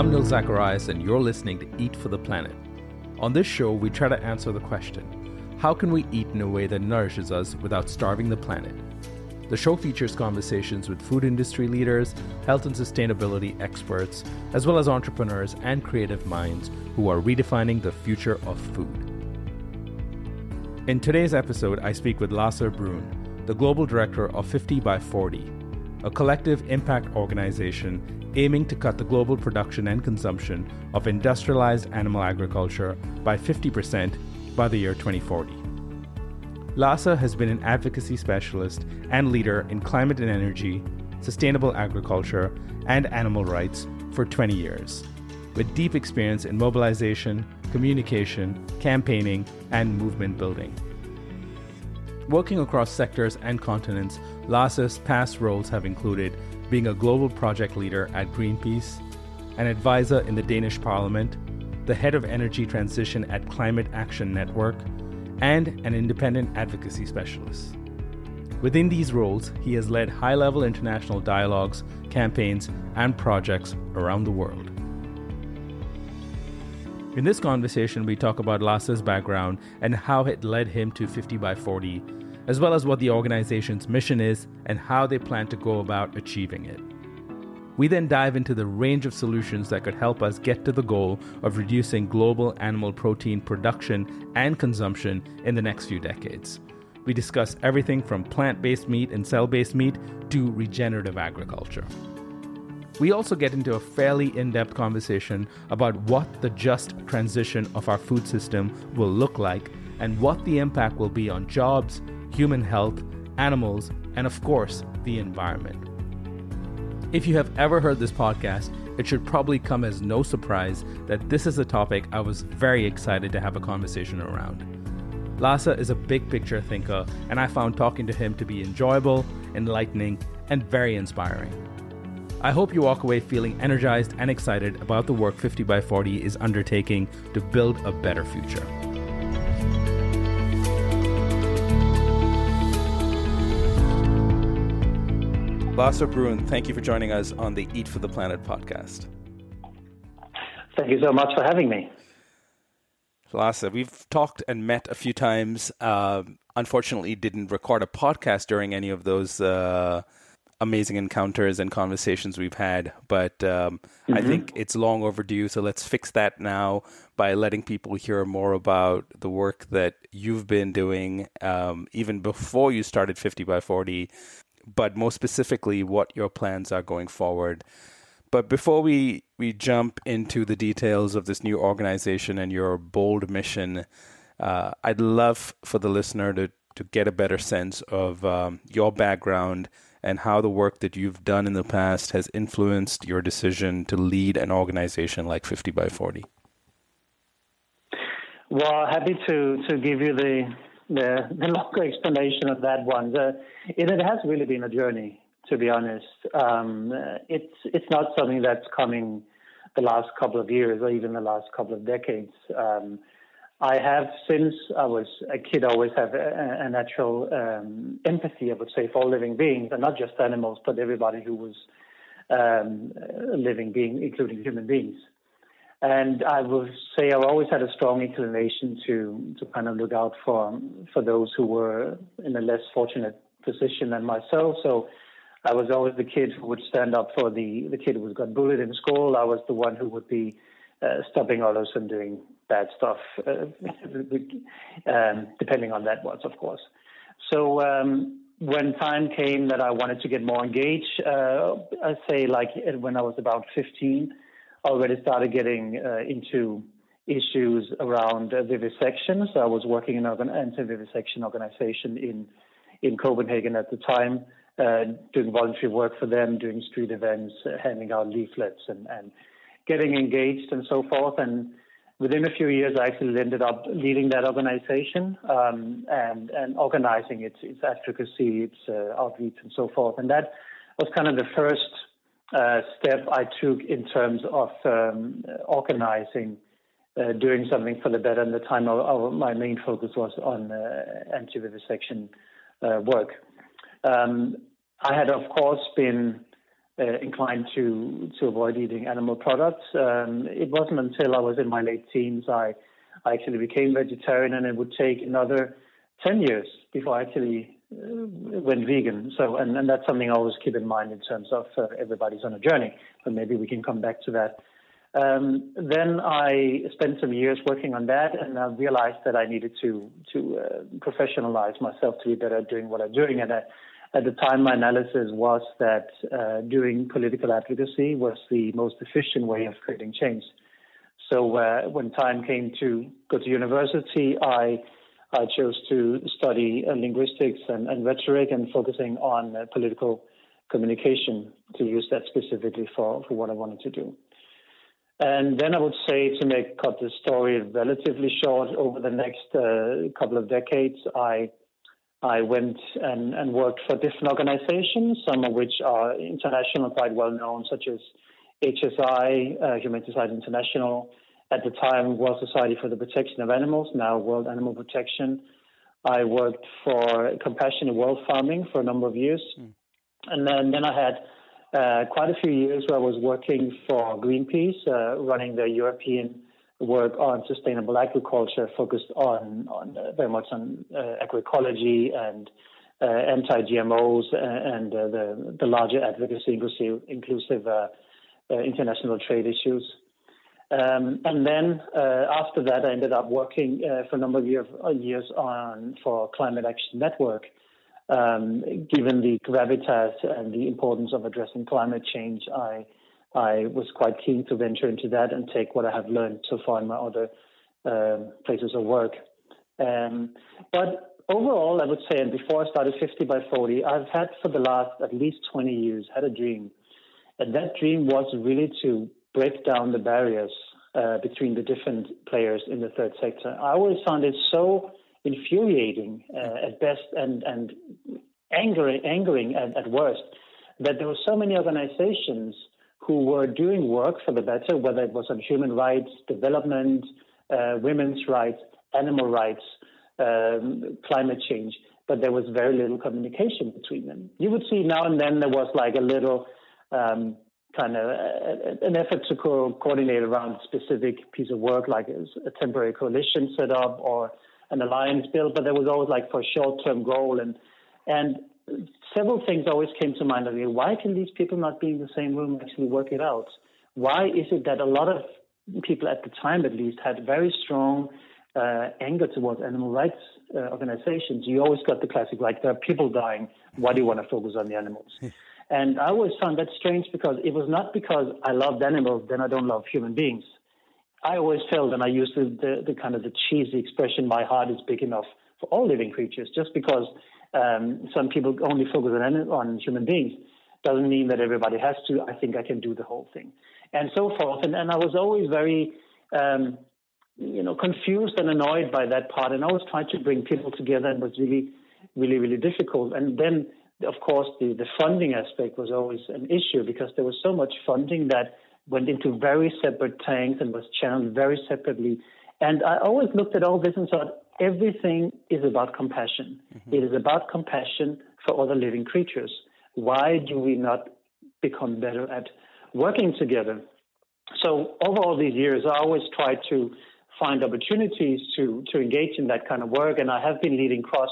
I'm Nil Zacharias, and you're listening to Eat for the Planet. On this show, we try to answer the question how can we eat in a way that nourishes us without starving the planet? The show features conversations with food industry leaders, health and sustainability experts, as well as entrepreneurs and creative minds who are redefining the future of food. In today's episode, I speak with Lasse Bruun, the global director of 50 by 40, a collective impact organization aiming to cut the global production and consumption of industrialized animal agriculture by 50% by the year 2040. Lasse has been an advocacy specialist and leader in climate and energy, sustainable agriculture, and animal rights for 20 years, with deep experience in mobilization, communication, campaigning, and movement building. Working across sectors and continents, Lasse's past roles have included being a global project leader at Greenpeace, an advisor in the Danish Parliament, the head of energy transition at Climate Action Network, and an independent advocacy specialist. Within these roles, he has led high level international dialogues, campaigns, and projects around the world. In this conversation, we talk about Lasse's background and how it led him to 50 by 40 as well as what the organization's mission is and how they plan to go about achieving it. We then dive into the range of solutions that could help us get to the goal of reducing global animal protein production and consumption in the next few decades. We discuss everything from plant based meat and cell based meat to regenerative agriculture. We also get into a fairly in depth conversation about what the just transition of our food system will look like and what the impact will be on jobs, human health, animals, and of course, the environment. If you have ever heard this podcast, it should probably come as no surprise that this is a topic I was very excited to have a conversation around. Lasse is a big picture thinker, and I found talking to him to be enjoyable, enlightening, and very inspiring. I hope you walk away feeling energized and excited about the work 50 by 40 is undertaking to build a better future. Lasse Bruun, thank you for joining us on the Eat for the Planet podcast. Thank you so much for having me. Lasse, we've talked and met a few times. Uh, unfortunately, didn't record a podcast during any of those uh, amazing encounters and conversations we've had. But um, mm-hmm. I think it's long overdue. So let's fix that now by letting people hear more about the work that you've been doing, um, even before you started 50 by 40 but more specifically, what your plans are going forward. But before we, we jump into the details of this new organization and your bold mission, uh, I'd love for the listener to, to get a better sense of um, your background and how the work that you've done in the past has influenced your decision to lead an organization like 50 by 40. Well, happy to, to give you the the, the longer explanation of that one. The, it, it, has really been a journey, to be honest. Um, it's it's not something that's coming the last couple of years or even the last couple of decades. Um, I have, since I was a kid, always have a, a natural um, empathy, I would say, for all living beings, and not just animals, but everybody who was um, a living being, including human beings. And I would say I've always had a strong inclination to to kind of look out for for those who were in a less fortunate position than myself. So I was always the kid who would stand up for the the kid who got bullied in school. I was the one who would be uh, stopping others from doing bad stuff, uh, um, depending on that was, of course. So um, when time came that I wanted to get more engaged, uh, I say like when I was about 15 already started getting uh, into issues around uh, vivisection. So I was working in an anti-vivisection organization in in Copenhagen at the time, uh, doing voluntary work for them, doing street events, handing out leaflets, and, and getting engaged and so forth. And within a few years, I actually ended up leading that organization um, and and organizing its its advocacy, its uh, outreach, and so forth. And that was kind of the first uh, step I took in terms of um, organizing, uh, doing something for the better. And the time, our, our, my main focus was on uh, anti-vivisection uh, work. Um, I had, of course, been uh, inclined to to avoid eating animal products. Um, it wasn't until I was in my late teens I, I actually became vegetarian, and it would take another ten years before I actually went vegan. So, and, and that's something I always keep in mind in terms of uh, everybody's on a journey. But maybe we can come back to that. Um, then I spent some years working on that, and I realized that I needed to to uh, professionalize myself to be better at doing what I'm doing. And at, at the time, my analysis was that uh, doing political advocacy was the most efficient way of creating change. So uh, when time came to go to university, I I chose to study uh, linguistics and, and, rhetoric and focusing on uh, political communication to use that specifically for, for what I wanted to do. And then I would say to make cut the story relatively short, over the next uh, couple of decades, I I went and, and, worked for different organizations, some of which are international, quite well known, such as HSI, uh, Humane Society International, at the time World Society for the Protection of Animals, now World Animal Protection. I worked for Compassion Compassionate World Farming for a number of years. Mm. And then, then I had uh, quite a few years where I was working for Greenpeace, uh, running the European work on sustainable agriculture, focused on, on uh, very much on uh, agroecology and uh, anti-GMOs and uh, the, the larger advocacy, inclusive, inclusive international trade issues. Um, and then uh, after that, I ended up working uh, for a number of year, years on for Climate Action Network. Um, given the gravitas and the importance of addressing climate change, I I was quite keen to venture into that and take what I have learned so far in my other um, places of work. Um, but overall, I would say, and before I started 50 by 40, I've had for the last at least 20 years had a dream, and that dream was really to break down the barriers uh, between the different players in the third sector. I always found it so infuriating uh, at best and, and angering, angering at, at worst that there were so many organizations who were doing work for the better, whether it was on human rights, development, uh, women's rights, animal rights, um, climate change, but there was very little communication between them. You would see now and then there was like a little um, kind of an effort to co- coordinate around a specific piece of work, like a temporary coalition set up or an alliance built, but there was always like for a short-term goal and and several things always came to mind. Like, why can these people not be in the same room actually work it out? Why is it that a lot of people at the time, at least, had very strong uh, anger towards animal rights uh, organizations? You always got the classic, like there are people dying. Why do you want to focus on the animals? And I always found that strange because it was not because I loved animals, then I don't love human beings. I always felt, and I used the, the, the kind of the cheesy expression, my heart is big enough for all living creatures. Just because um, some people only focus on, on human beings doesn't mean that everybody has to. I think I can do the whole thing, and so forth. And, and I was always very, um, you know, confused and annoyed by that part. And I always tried to bring people together, and was really, really, really difficult. And then of course, the, the funding aspect was always an issue because there was so much funding that went into very separate tanks and was channeled very separately. And I always looked at all this and thought everything is about compassion. Mm-hmm. It is about compassion for other living creatures. Why do we not become better at working together? So over all these years, I always tried to find opportunities to to engage in that kind of work, and I have been leading cross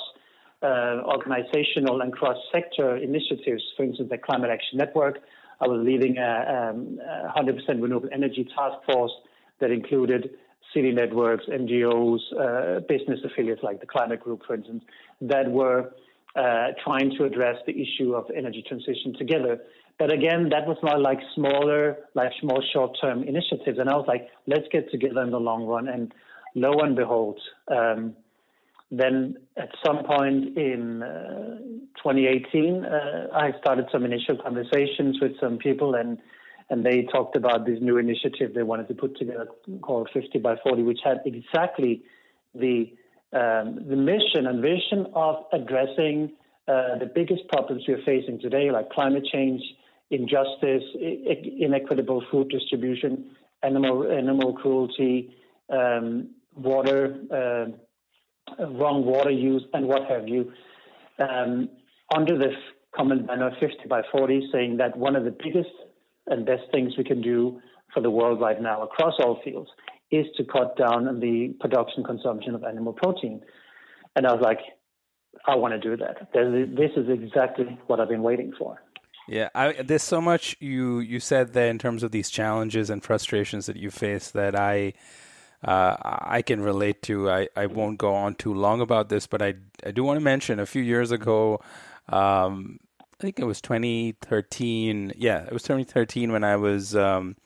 uh, organizational and cross-sector initiatives. For instance, the Climate Action Network. I was leading a, um, a 100% renewable energy task force that included city networks, NGOs, uh, business affiliates like the Climate Group, for instance, that were uh, trying to address the issue of energy transition together. but again, that was more like smaller, like more short-term initiatives. And I was like, let's get together in the long run. And lo and behold, um, then at some point in uh, 2018, uh, I started some initial conversations with some people, and and they talked about this new initiative they wanted to put together called 50 by 40, which had exactly the um, the mission and vision of addressing uh, the biggest problems we are facing today, like climate change, injustice, inequitable food distribution, animal animal cruelty, um, water, uh, wrong water use, and what have you. Um, under this common banner 50 by 40, saying that one of the biggest and best things we can do for the world right now across all fields is to cut down on the production consumption of animal protein. And I was like, I want to do that. This is exactly what I've been waiting for. Yeah, I, there's so much you you said there in terms of these challenges and frustrations that you face that I uh, I can relate to. I, I won't go on too long about this, but I I do want to mention a few years ago. Um, I think it was 2013. Yeah, it was 2013 when I was um,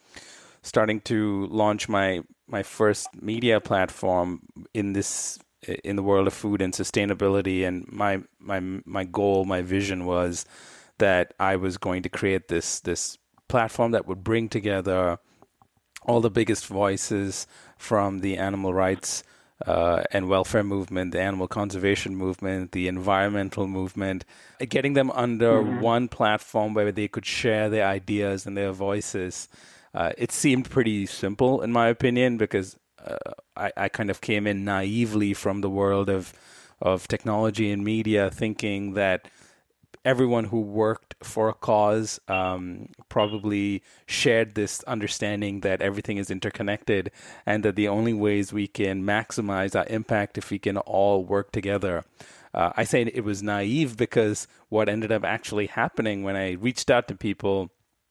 starting to launch my my first media platform in this in the world of food and sustainability. And my my my goal, my vision was that I was going to create this this platform that would bring together all the biggest voices from the animal rights uh, and welfare movement, the animal conservation movement, the environmental movement, getting them under mm-hmm. one platform where they could share their ideas and their voices. Uh, it seemed pretty simple, in my opinion, because uh, I, I kind of came in naively from the world of of technology and media, thinking that everyone who worked for a cause um, probably shared this understanding that everything is interconnected and that the only ways we can maximize our impact if we can all work together. Uh, I say it was naive because what ended up actually happening when I reached out to people,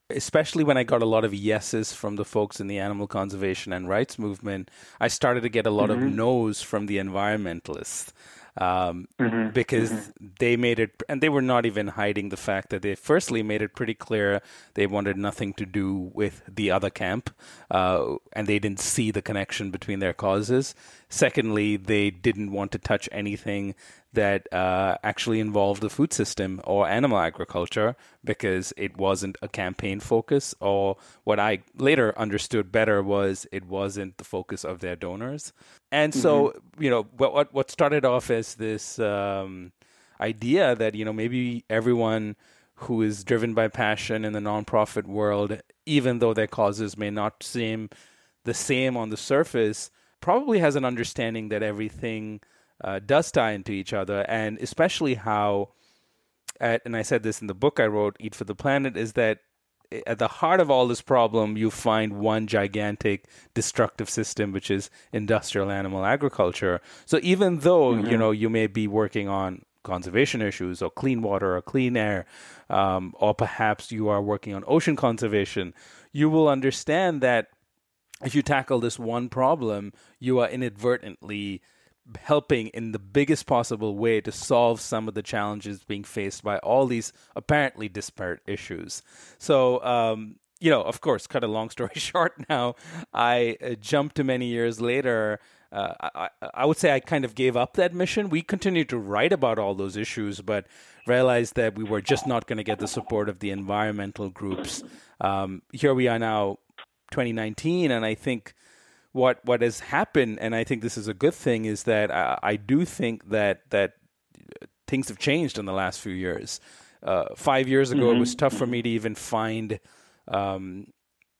especially when I got a lot of yeses from the folks in the animal conservation and rights movement, I started to get a lot mm-hmm. of no's from the environmentalists um, mm-hmm. because mm-hmm. they made it, and they were not even hiding the fact that they firstly made it pretty clear they wanted nothing to do with the other camp, uh, and they didn't see the connection between their causes. Secondly, they didn't want to touch anything that uh, actually involved the food system or animal agriculture because it wasn't a campaign focus, or what I later understood better was it wasn't the focus of their donors. And so, mm-hmm. you know, what what started off as this um, idea that you know maybe everyone who is driven by passion in the nonprofit world, even though their causes may not seem the same on the surface, probably has an understanding that everything uh, does tie into each other, and especially how, at, and I said this in the book I wrote, Eat for the Planet, is that at the heart of all this problem, you find one gigantic destructive system, which is industrial animal agriculture. So even though mm-hmm. you know you may be working on conservation issues or clean water or clean air, um, or perhaps you are working on ocean conservation, you will understand that if you tackle this one problem, you are inadvertently helping in the biggest possible way to solve some of the challenges being faced by all these apparently disparate issues. So, um, you know, of course, cut a long story short now, I uh, jumped to many years later. Uh, I, I would say I kind of gave up that mission. We continued to write about all those issues, but realized that we were just not going to get the support of the environmental groups. Um, here we are now, 2019, and I think what what has happened, and I think this is a good thing, is that I, I do think that that things have changed in the last few years. Uh, five years ago, mm-hmm. it was tough for me to even find um,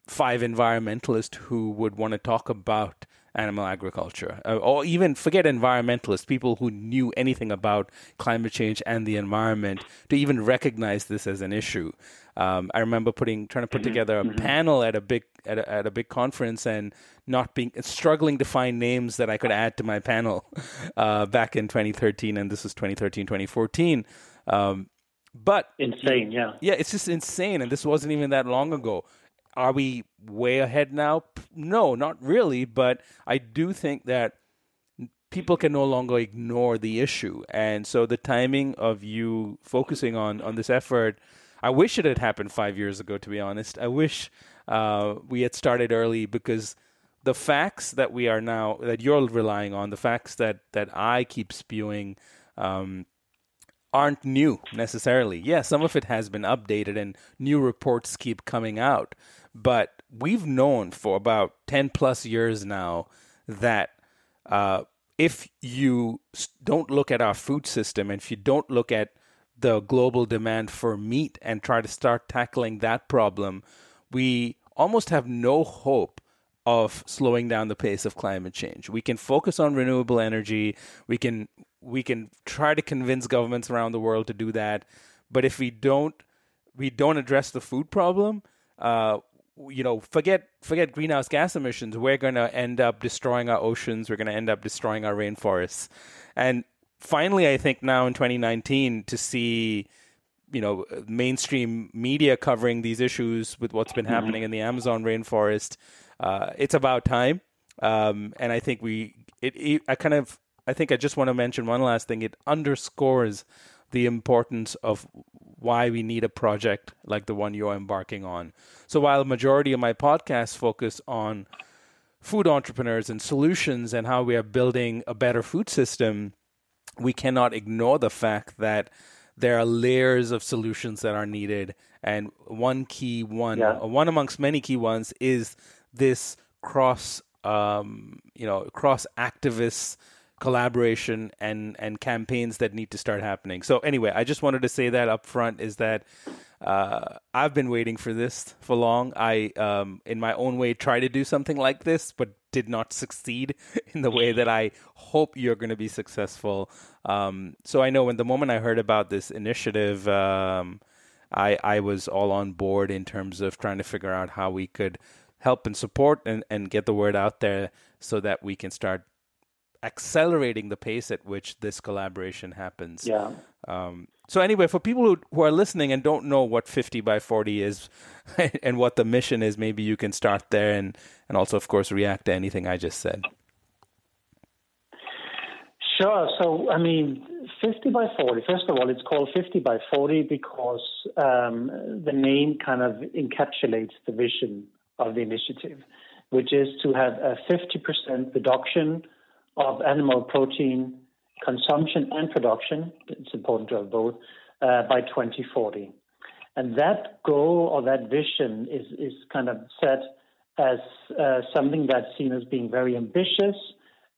five environmentalists who would want to talk about animal agriculture, uh, or even forget environmentalists, people who knew anything about climate change and the environment, to even recognize this as an issue. Um, I remember putting trying to put mm-hmm. together a mm-hmm. panel at a big at a, at a big conference and not being struggling to find names that I could add to my panel uh, back in 2013, and this was 2013 2014. Um, but insane, yeah, yeah, it's just insane, and this wasn't even that long ago. Are we way ahead now? No, not really, but I do think that people can no longer ignore the issue, and so the timing of you focusing on on this effort I wish it had happened five years ago. To be honest, I wish uh, we had started early because the facts that we are now that you're relying on, the facts that that I keep spewing. Um, aren't new necessarily. Yes, yeah, some of it has been updated and new reports keep coming out. But we've known for about 10 plus years now that uh, if you don't look at our food system and if you don't look at the global demand for meat and try to start tackling that problem, we almost have no hope of slowing down the pace of climate change. We can focus on renewable energy. We can we can try to convince governments around the world to do that. But if we don't we don't address the food problem, uh, you know, forget forget greenhouse gas emissions. We're going to end up destroying our oceans. We're going to end up destroying our rainforests. And finally, I think now in 2019 to see you know mainstream media covering these issues with what's been mm-hmm. happening in the Amazon rainforest, uh, it's about time. Um, and I think we it, it I kind of I think I just want to mention one last thing. It underscores the importance of why we need a project like the one you're embarking on. So while a majority of my podcasts focus on food entrepreneurs and solutions and how we are building a better food system, we cannot ignore the fact that there are layers of solutions that are needed. And one key one, yeah. one amongst many key ones, is this cross, um, you know, cross activists collaboration and and campaigns that need to start happening. So anyway, I just wanted to say that up front is that uh, I've been waiting for this for long. I, um, in my own way, try to do something like this, but did not succeed in the way that I hope you're going to be successful. Um, so I know when the moment I heard about this initiative, um, I I was all on board in terms of trying to figure out how we could help and support and, and get the word out there so that we can start accelerating the pace at which this collaboration happens. Yeah. Um, so anyway, for people who, who are listening and don't know what 50 by 40 is and what the mission is, maybe you can start there and, and also, of course, react to anything I just said. Sure. So, I mean, 50 by 40, first of all, it's called 50 by 40 because um, the name kind of encapsulates the vision of the initiative, which is to have a 50% reduction of animal protein consumption and production. It's important to have both uh, by 2040. And that goal or that vision is, is kind of set as uh, something that's seen as being very ambitious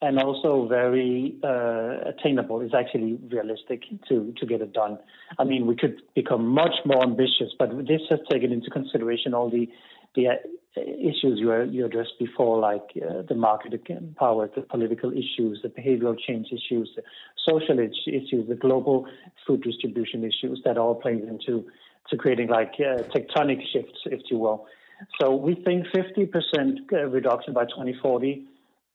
and also very uh, attainable. It's actually realistic to, to get it done. I mean, we could become much more ambitious, but this has taken into consideration all the the issues you, you addressed before, like uh, the market power, the political issues, the behavioral change issues, the social issues, the global food distribution issues that all play into to creating like uh, tectonic shifts, if you will. So we think 50% uh, reduction by 2040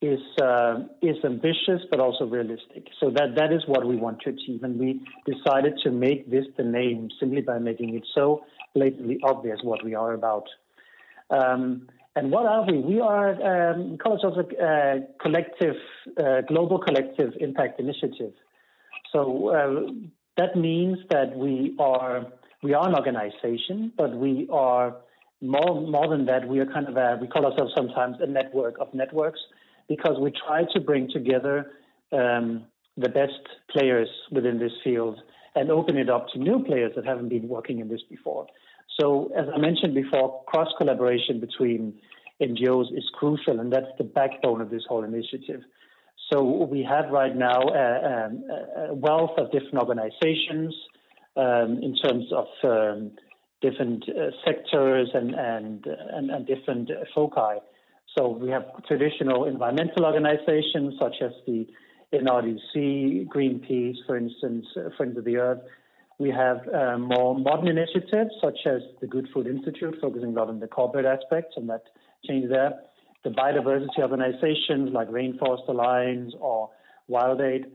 is uh, is ambitious but also realistic. So that that is what we want to achieve, and we decided to make this the name simply by making it so blatantly obvious what we are about. Um, and what are we? We are, um, call ourselves a uh, collective, uh, global collective impact initiative. So uh, that means that we are, we are an organization, but we are more, more than that. We are kind of a, we call ourselves sometimes a network of networks because we try to bring together um, the best players within this field and open it up to new players that haven't been working in this before. So, as I mentioned before, cross collaboration between NGOs is crucial, and that's the backbone of this whole initiative. So, we have right now a, a wealth of different organizations um, in terms of um, different uh, sectors and, and, and, and different foci. So, we have traditional environmental organizations such as the NRDC, Greenpeace, for instance, uh, Friends of the Earth we have uh, more modern initiatives, such as the Good Food Institute, focusing a lot on the corporate aspects and that change there. The biodiversity organizations like Rainforest Alliance or WildAid.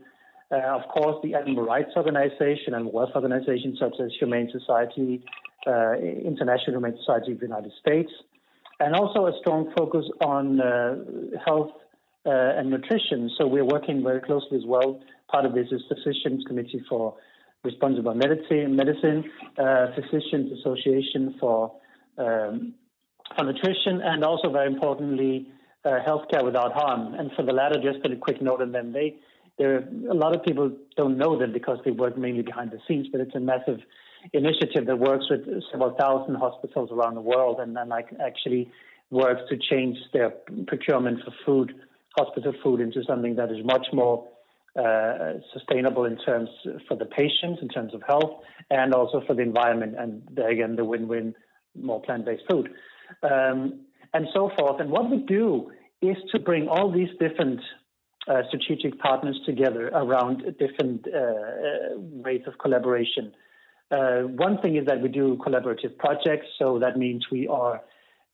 Uh, of course, the animal rights organization and welfare organizations such as Humane Society, uh, International Humane Society of the United States, and also a strong focus on uh, health uh, and nutrition. So we're working very closely as well. Part of this is the Physicians Committee for Responsible Medicine, medicine uh, Physicians Association for um, for nutrition, and also very importantly, uh, healthcare without harm. And for the latter, just a quick note on them. They there a lot of people don't know them because they work mainly behind the scenes, but it's a massive initiative that works with several thousand hospitals around the world and then like actually works to change their procurement for food, hospital food, into something that is much more uh, sustainable in terms for the patients, in terms of health, and also for the environment. And again, the win-win, more plant-based food, um, and so forth. And what we do is to bring all these different uh, strategic partners together around different uh ways of collaboration. Uh, one thing is that we do collaborative projects, so that means we are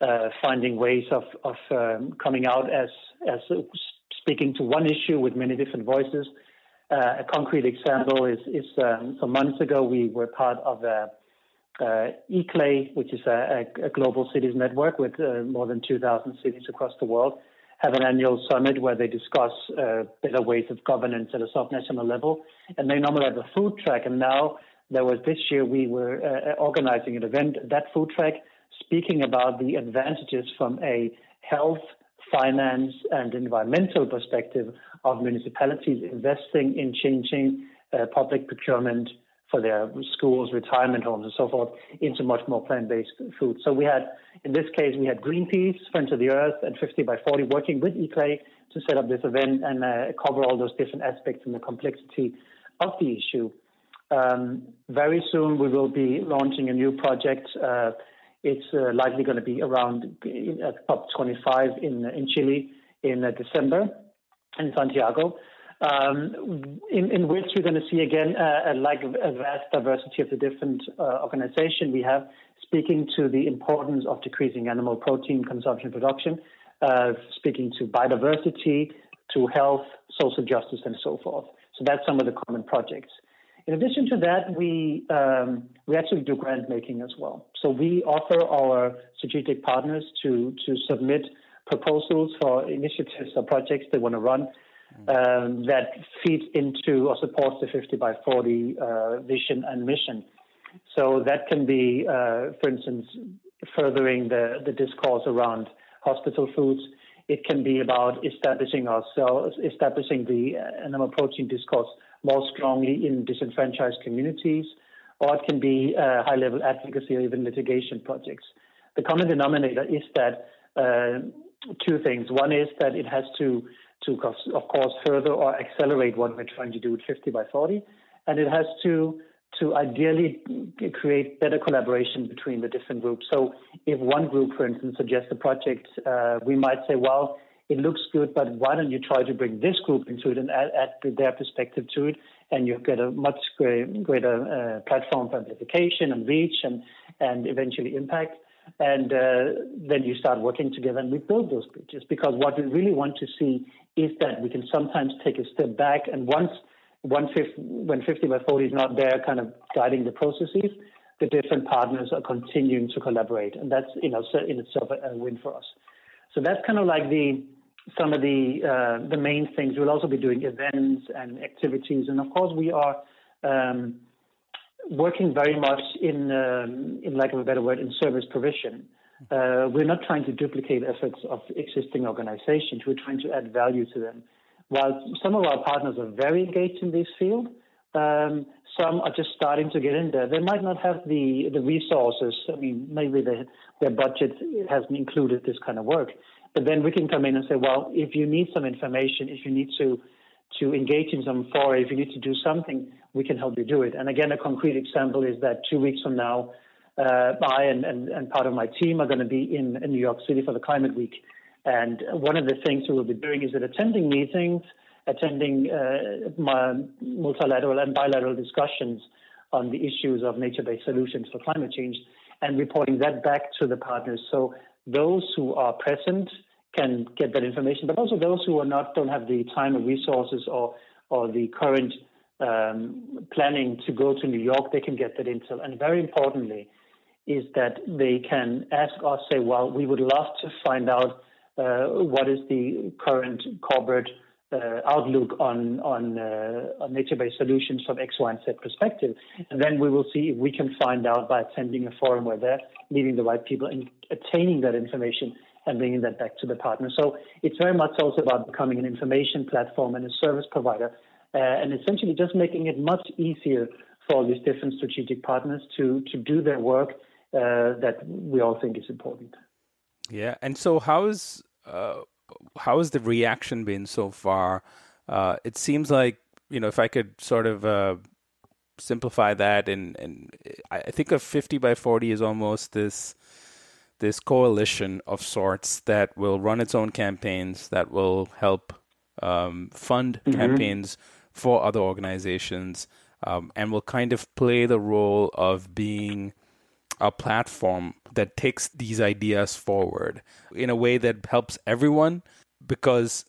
uh, finding ways of, of um, coming out as as speaking to one issue with many different voices. Uh, a concrete example is, is um, some months ago we were part of a, uh, ICLEI, which is a, a, global cities network with uh, more than 2,000 cities across the world, have an annual summit where they discuss uh, better ways of governance at a sub-national level. And they normally have a food track. And now there was this year we were uh, organizing an event, that food track, speaking about the advantages from a health, finance, and environmental perspective of municipalities investing in changing uh, public procurement for their schools, retirement homes, and so forth into much more plant-based food. So we had, in this case, we had Greenpeace, Friends of the Earth, and 50 by 40 working with ICLEI to set up this event and uh, cover all those different aspects and the complexity of the issue. Um, very soon, we will be launching a new project. Uh, it's uh, likely going to be around at COP25 in in Chile in uh, December in Santiago, um, in, in, which we're going to see again uh, like a vast diversity of the different uh, organizations we have, speaking to the importance of decreasing animal protein consumption production, uh, speaking to biodiversity, to health, social justice, and so forth. So that's some of the common projects. In addition to that, we um, we actually do grant making as well. So we offer our strategic partners to to submit proposals for initiatives or projects they want to run um, that feed into or supports the 50 by 40 uh, vision and mission. So that can be, uh, for instance, furthering the, the discourse around hospital foods. It can be about establishing ourselves, establishing the animal protein discourse more strongly in disenfranchised communities, or it can be uh, high level advocacy or even litigation projects. The common denominator is that uh, two things. One is that it has to, to of course, further or accelerate what we're trying to do with 50 by 40, and it has to to ideally create better collaboration between the different groups. So, if one group, for instance, suggests a project, uh, we might say, well, it looks good, but why don't you try to bring this group into it and add, add their perspective to it, and you get a much greater uh, platform for amplification and reach and, and eventually impact. And uh, then you start working together and we build those bridges because what we really want to see is that we can sometimes take a step back and once one when 50 by 40 is not there kind of guiding the processes, the different partners are continuing to collaborate. And that's you know, in itself a win for us. So that's kind of like the some of the uh, the main things. We'll also be doing events and activities, and of course, we are um, working very much in, um, in lack of a better word, in service provision. Uh, we're not trying to duplicate efforts of existing organizations. We're trying to add value to them. While some of our partners are very engaged in this field, um, some are just starting to get in there. They might not have the, the resources. I mean, maybe they, their budget hasn't included this kind of work. But then we can come in and say, well, if you need some information, if you need to to engage in some foray, if you need to do something, we can help you do it. And again, a concrete example is that two weeks from now, uh, I and, and, and, part of my team are going to be in, in New York City for the Climate Week. And one of the things we will be doing is that attending meetings, attending uh, multilateral and bilateral discussions on the issues of nature-based solutions for climate change and reporting that back to the partners. So those who are present can get that information, but also those who are not don't have the time or resources or or the current um, planning to go to New York, they can get that intel. And very importantly, is that they can ask us, say, well, we would love to find out uh, what is the current corporate outlook on on, uh, on nature-based solutions from X, Y, and Z perspective, and then we will see if we can find out by attending a forum where they're meeting the right people and attaining that information and bringing that back to the partner. So it's very much also about becoming an information platform and a service provider, uh, and essentially just making it much easier for all these different strategic partners to to do their work uh, that we all think is important. Yeah, and so how is uh, how has the reaction been so far? Uh, it seems like you know if I could sort of uh, simplify that, and and I think a fifty by forty is almost this this coalition of sorts that will run its own campaigns that will help um, fund mm-hmm. campaigns for other organizations um, and will kind of play the role of being a platform that takes these ideas forward in a way that helps everyone because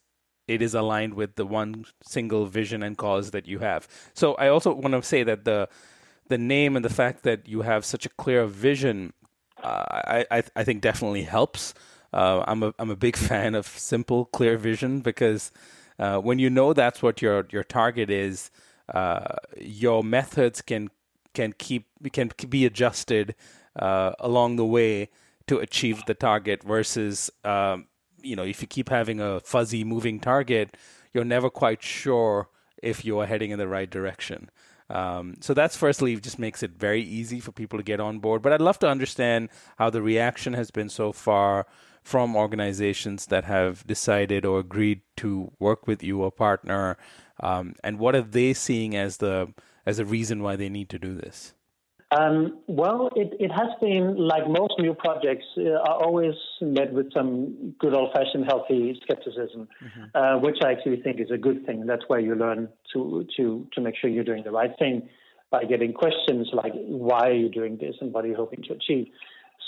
it is aligned with the one single vision and cause that you have. So I also want to say that the the name and the fact that you have such a clear vision, uh, I, I, I think definitely helps. Uh, I'm a I'm a big fan of simple, clear vision because uh, when you know that's what your your target is, uh, your methods can can keep can be adjusted uh, along the way to achieve the target versus um, you know if you keep having a fuzzy moving target you're never quite sure if you are heading in the right direction. Um, so that's firstly just makes it very easy for people to get on board. But i'd love to understand how the reaction has been so far from organizations that have decided or agreed to work with you or partner um, and what are they seeing as the as a reason why they need to do this um, well, it, it has been like most new projects uh, are always met with some good old fashioned healthy skepticism, mm-hmm. uh, which I actually think is a good thing. That's where you learn to, to, to make sure you're doing the right thing by getting questions like, why are you doing this and what are you hoping to achieve?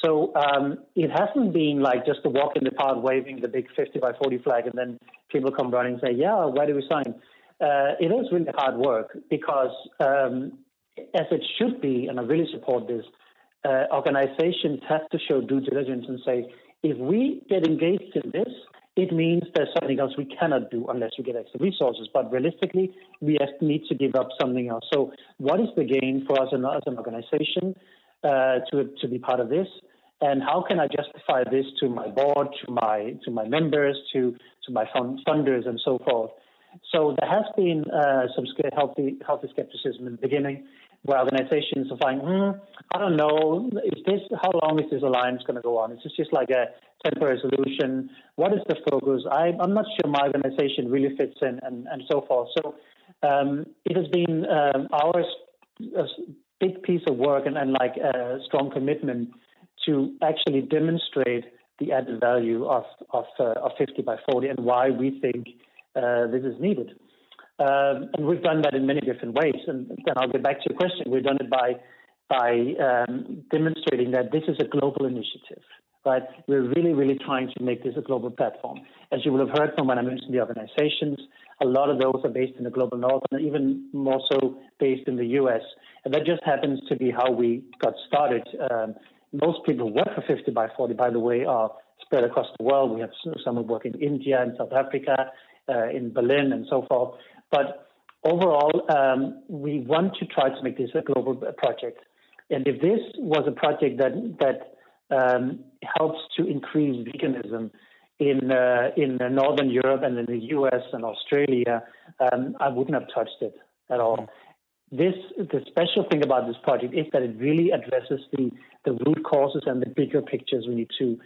So um, it hasn't been like just a walk in the park waving the big 50 by 40 flag and then people come running and say, yeah, why do we sign? Uh, it is really hard work because um, as it should be, and I really support this, uh, organizations have to show due diligence and say, if we get engaged in this, it means there's something else we cannot do unless we get extra resources. But realistically, we need to give up something else. So, what is the gain for us as an organization uh, to to be part of this? And how can I justify this to my board, to my to my members, to to my fund, funders, and so forth? So there has been uh, some healthy healthy skepticism in the beginning, where organizations are saying, hmm, I don't know, is this how long is this alliance going to go on? Is this just like a temporary solution? What is the focus? I, am not sure my organization really fits in, and, and so forth. So um, it has been um, our big piece of work and, and like a strong commitment to actually demonstrate the added value of of, uh, of 50 by 40 and why we think uh, this is needed. Um, and we've done that in many different ways. And then I'll get back to your question. We've done it by by um, demonstrating that this is a global initiative, right? We're really, really trying to make this a global platform. As you will have heard from when I mentioned the organizations, a lot of those are based in the global north and even more so based in the US. And that just happens to be how we got started. Um, most people who work for 50 by 40, by the way, are spread across the world. We have some who work in India and South Africa, uh, in Berlin, and so forth. But overall, um, we want to try to make this a global project. And if this was a project that that um, helps to increase veganism in uh, in Northern Europe and in the U.S. and Australia, um, I wouldn't have touched it at all. Mm-hmm. This the special thing about this project is that it really addresses the the root causes and the bigger pictures we need to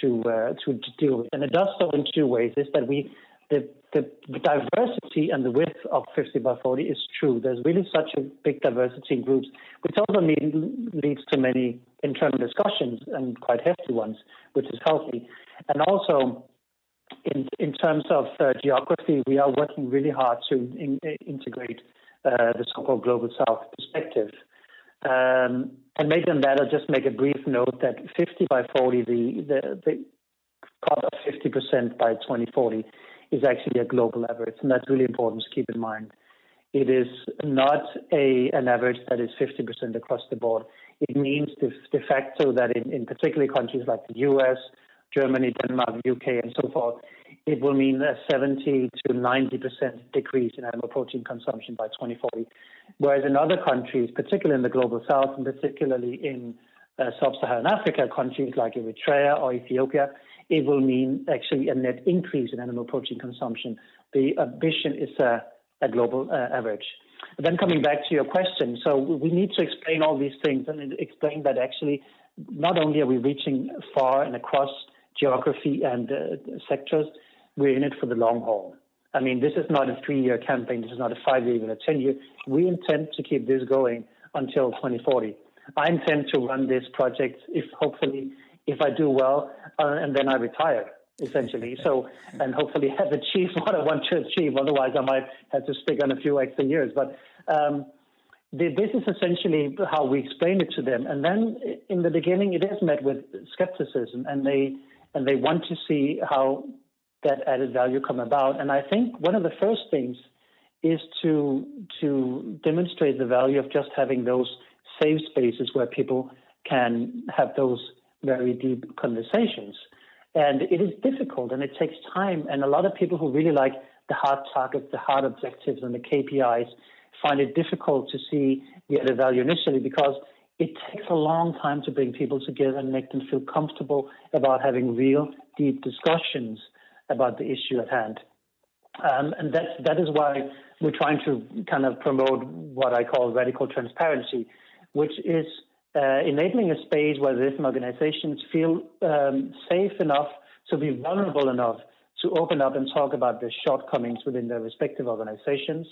to uh, to deal with, and it does so in two ways. Is that we the, the, diversity and the width of 50 by 40 is true. There's really such a big diversity in groups, which also leads to many internal discussions and quite hefty ones, which is healthy. And also, in, in terms of uh, geography, we are working really hard to in, integrate uh, the so-called global south perspective. Um, and maybe on that, I'll just make a brief note that 50 by 40, the, the, the cut of 50% by 2040 is actually a global average, and that's really important to keep in mind. It is not a an average that is 50% across the board. It means de, de facto that in, in particularly countries like the US, Germany, Denmark, UK, and so forth, it will mean a 70 to 90% decrease in animal protein consumption by 2040. Whereas in other countries, particularly in the global south, and particularly in uh, sub-Saharan Africa countries like Eritrea or Ethiopia, it will mean actually a net increase in animal protein consumption. The ambition is a, a global uh, average. But then coming back to your question, so we need to explain all these things and explain that actually not only are we reaching far and across geography and uh, sectors, we're in it for the long haul. I mean, this is not a three-year campaign. This is not a five-year, even a ten-year. We intend to keep this going until 2040. I intend to run this project if hopefully if I do well, uh, and then I retire essentially. So, and hopefully have achieved what I want to achieve. Otherwise, I might have to stick on a few extra years. But um, the, this is essentially how we explain it to them. And then in the beginning, it is met with skepticism, and they and they want to see how that added value come about. And I think one of the first things is to to demonstrate the value of just having those safe spaces where people can have those very deep conversations. And it is difficult and it takes time. And a lot of people who really like the hard targets, the hard objectives, and the KPIs find it difficult to see the added value initially because it takes a long time to bring people together and make them feel comfortable about having real, deep discussions about the issue at hand. Um, and that's, that is why we're trying to kind of promote what I call radical transparency, which is uh, enabling a space where different organizations feel um, safe enough to be vulnerable enough to open up and talk about the shortcomings within their respective organizations.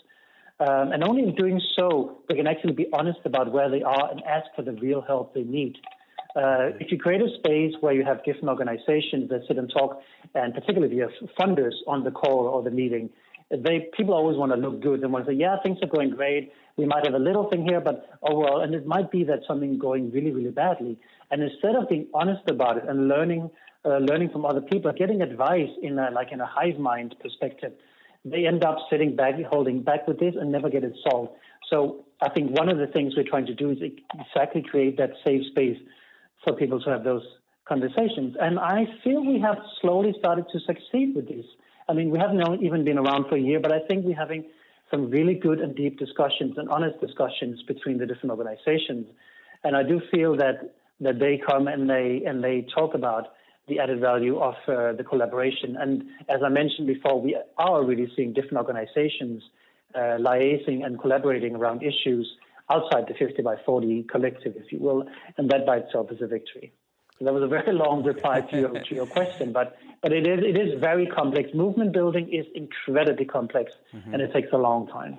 Um, and only in doing so, they can actually be honest about where they are and ask for the real help they need. Uh, if you create a space where you have different organizations that sit and talk, and particularly if you have funders on the call or the meeting, they people always want to look good and want to say, yeah, things are going great. We might have a little thing here, but overall, and it might be that something going really, really badly. And instead of being honest about it and learning, uh, learning from other people, getting advice in a, like in a hive mind perspective, they end up sitting back, holding back with this, and never get it solved. So I think one of the things we're trying to do is exactly create that safe space for people to have those conversations. And I feel we have slowly started to succeed with this. I mean, we haven't even been around for a year, but I think we're having some really good and deep discussions and honest discussions between the different organizations. And I do feel that that they come and they and they talk about the added value of uh, the collaboration. And as I mentioned before, we are really seeing different organizations uh, liaising and collaborating around issues outside the 50 by 40 collective, if you will, and that by itself is a victory. So that was a very long reply to your, to your question, but, but it, is, it is very complex. Movement building is incredibly complex, mm-hmm. and it takes a long time.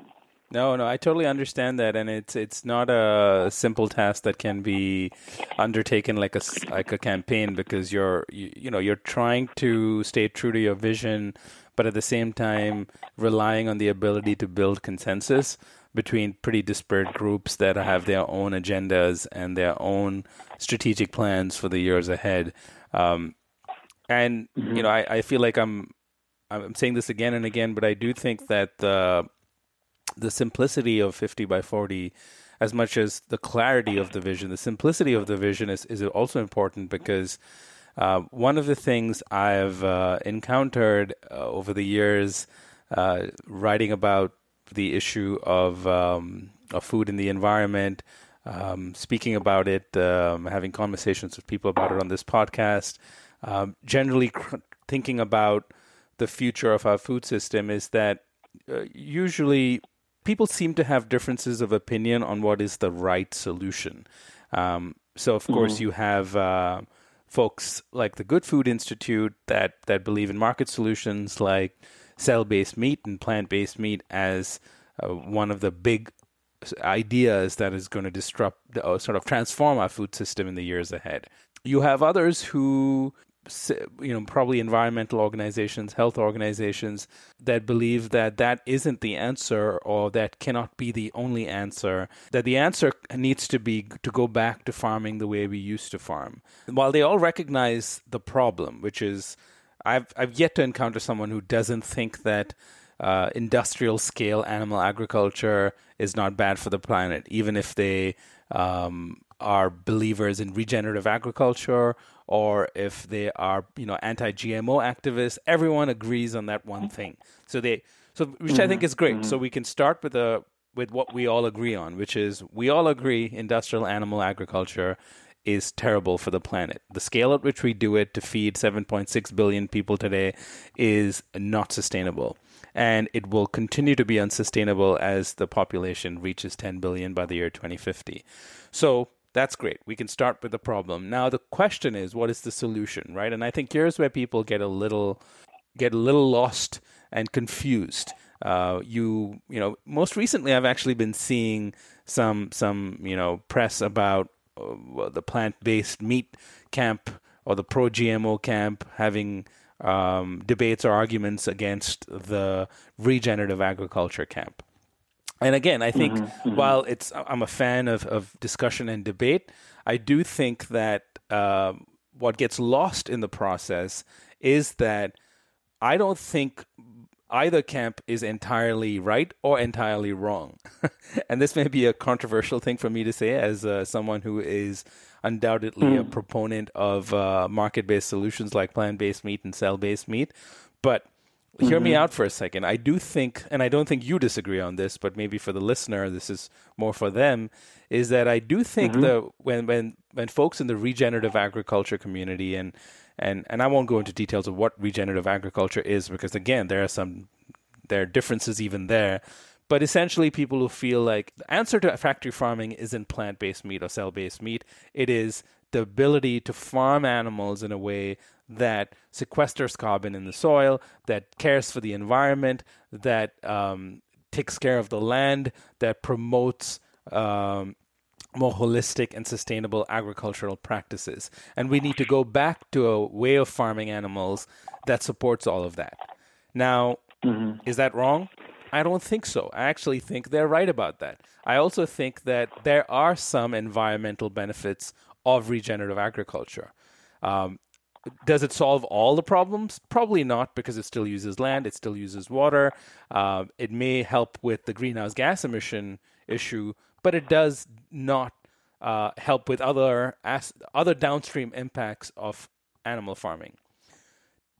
No, no, I totally understand that, and it's it's not a simple task that can be undertaken like a like a campaign because you're you, you know you're trying to stay true to your vision, but at the same time relying on the ability to build consensus between pretty disparate groups that have their own agendas and their own strategic plans for the years ahead. Um, and mm-hmm. you know, I, I feel like I'm I'm saying this again and again, but I do think that the the simplicity of 50 by 40 as much as the clarity of the vision the simplicity of the vision is, is also important because uh, one of the things i've uh, encountered uh, over the years uh, writing about the issue of, um, of food in the environment, um, speaking about it, um, having conversations with people about it on this podcast, um, generally cr- thinking about the future of our food system is that uh, usually people seem to have differences of opinion on what is the right solution. Um, so, of mm-hmm. course, you have uh, folks like the Good Food Institute that that believe in market solutions like cell based meat and plant based meat as uh, one of the big ideas that is going to disrupt or sort of transform our food system in the years ahead. You have others who you know probably environmental organizations health organizations that believe that that isn't the answer or that cannot be the only answer that the answer needs to be to go back to farming the way we used to farm while they all recognize the problem which is I've I've yet to encounter someone who doesn't think that uh, industrial scale animal agriculture is not bad for the planet, even if they um, are believers in regenerative agriculture or if they are you know anti-GMO activists. Everyone agrees on that one thing. So they so which mm-hmm. I think mm-hmm. is great. Mm-hmm. So we can start with a with what we all agree on, which is we all agree industrial animal agriculture is terrible for the planet. The scale at which we do it to feed 7.6 billion people today is not sustainable. And it will continue to be unsustainable as the population reaches 10 billion by the year 2050. So that's great. We can start with the problem. Now the question is what is the solution, right? And I think here's where people get a little get a little lost and confused. Uh, you you know most recently I've actually been seeing some some you know press about uh, the plant based meat camp or the pro GMO camp having um, debates or arguments against the regenerative agriculture camp. And again, I think mm-hmm, mm-hmm. while it's I'm a fan of, of discussion and debate, I do think that uh, what gets lost in the process is that I don't think either camp is entirely right or entirely wrong. and this may be a controversial thing for me to say as uh, someone who is undoubtedly mm. a hmm. proponent of uh, market based solutions like plant based meat and cell based meat. But mm-hmm. hear me mm-hmm. out for a second. I do think, and I don't think you disagree on this, but maybe for the listener, this is more for them, is that I do think mm-hmm. that when, when, when folks in the regenerative agriculture community and and and I won't go into details of what regenerative agriculture is because again there are some there are differences even there but essentially people who feel like the answer to factory farming isn't plant-based meat or cell-based meat it is the ability to farm animals in a way that sequesters carbon in the soil that cares for the environment that um, takes care of the land that promotes um, more holistic and sustainable agricultural practices. And we need to go back to a way of farming animals that supports all of that. Now, mm-hmm. is that wrong? I don't think so. I actually think they're right about that. I also think that there are some environmental benefits of regenerative agriculture. Um, does it solve all the problems? Probably not, because it still uses land, it still uses water. Uh, it may help with the greenhouse gas emission issue, but it does not uh, help with other as- other downstream impacts of animal farming.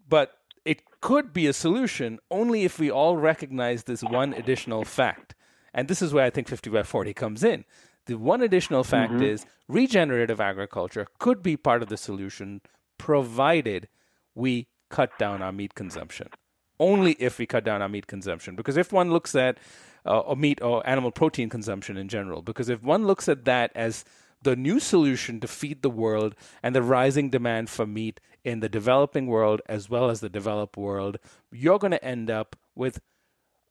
But it could be a solution only if we all recognize this one additional fact. And this is where I think 50 by 40 comes in. The one additional fact mm-hmm. is regenerative agriculture could be part of the solution provided we cut down our meat consumption. Only if we cut down our meat consumption. Because if one looks at uh, or meat or animal protein consumption in general. Because if one looks at that as the new solution to feed the world and the rising demand for meat in the developing world as well as the developed world, you're going to end up with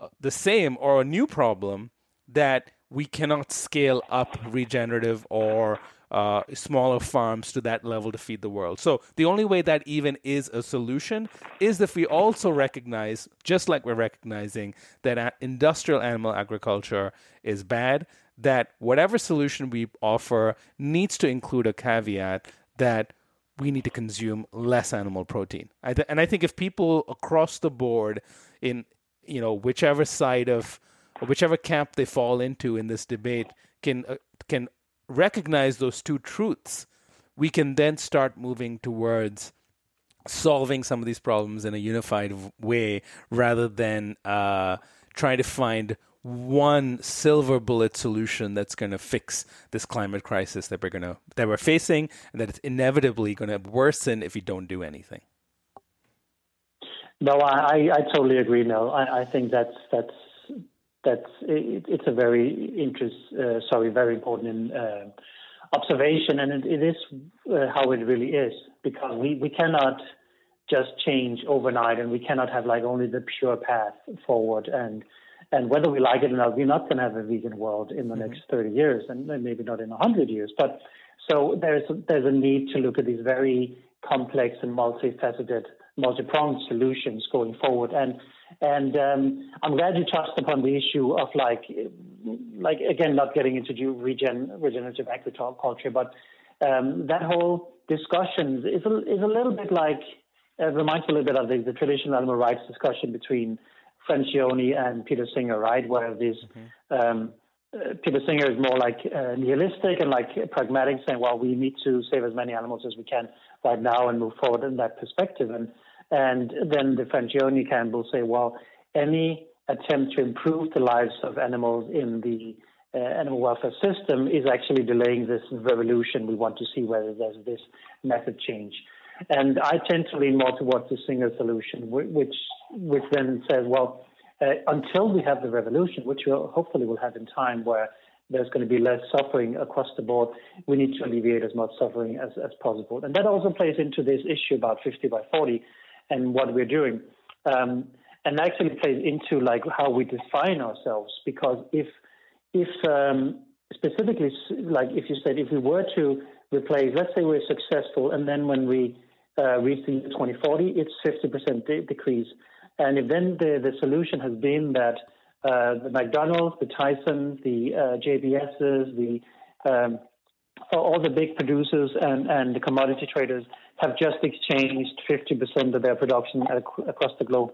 uh, the same or a new problem that we cannot scale up regenerative or uh, smaller farms to that level to feed the world. So the only way that even is a solution is if we also recognize, just like we're recognizing that industrial animal agriculture is bad, that whatever solution we offer needs to include a caveat that we need to consume less animal protein. I th- and I think if people across the board in you know whichever side of whichever camp they fall into in this debate can uh, can recognize those two truths, we can then start moving towards solving some of these problems in a unified way rather than uh, trying to find one silver bullet solution that's going to fix this climate crisis that we're going to that we're facing and that it's inevitably going to worsen if we don't do anything. No, I, I totally agree. No, I, I think that's that's that's it, it's a very interest, uh, sorry, very important uh, observation, and it, it is uh, how it really is because we, we cannot just change overnight, and we cannot have like only the pure path forward, and and whether we like it or not, we're not going to have a vegan world in the mm-hmm. next 30 years, and maybe not in 100 years, but so there's there's a need to look at these very complex and multifaceted, multi-pronged solutions going forward, and and um, I'm glad you touched upon the issue of like, like again, not getting into regen, regenerative agriculture, but um, that whole discussion is a, is a little bit like, it reminds me a little bit of the, the traditional animal rights discussion between Francione and Peter Singer, right? Where this, mm-hmm. um, uh, Peter Singer is more like uh, nihilistic and like pragmatic, saying, well, we need to save as many animals as we can right now and move forward in that perspective. And and then the Francione camp will say, well, any attempt to improve the lives of animals in the uh, animal welfare system is actually delaying this revolution. We want to see whether there's this method change. And I tend to lean more towards the Singer solution, which which then says, well, uh, until we have the revolution, which we hopefully will have in time, where there's going to be less suffering across the board, we need to alleviate as much suffering as, as possible. And that also plays into this issue about 50 by 40 and what we're doing. Um, and actually plays into like how we define ourselves because if if um, specifically like if you said if we were to replace let's say we're successful and then when we uh, reach the 2040 it's 50% de- decrease and if then the, the solution has been that uh, the McDonald's, the Tyson, the uh, JBSs, the um, all the big producers and, and the commodity traders have just exchanged 50% of their production across the globe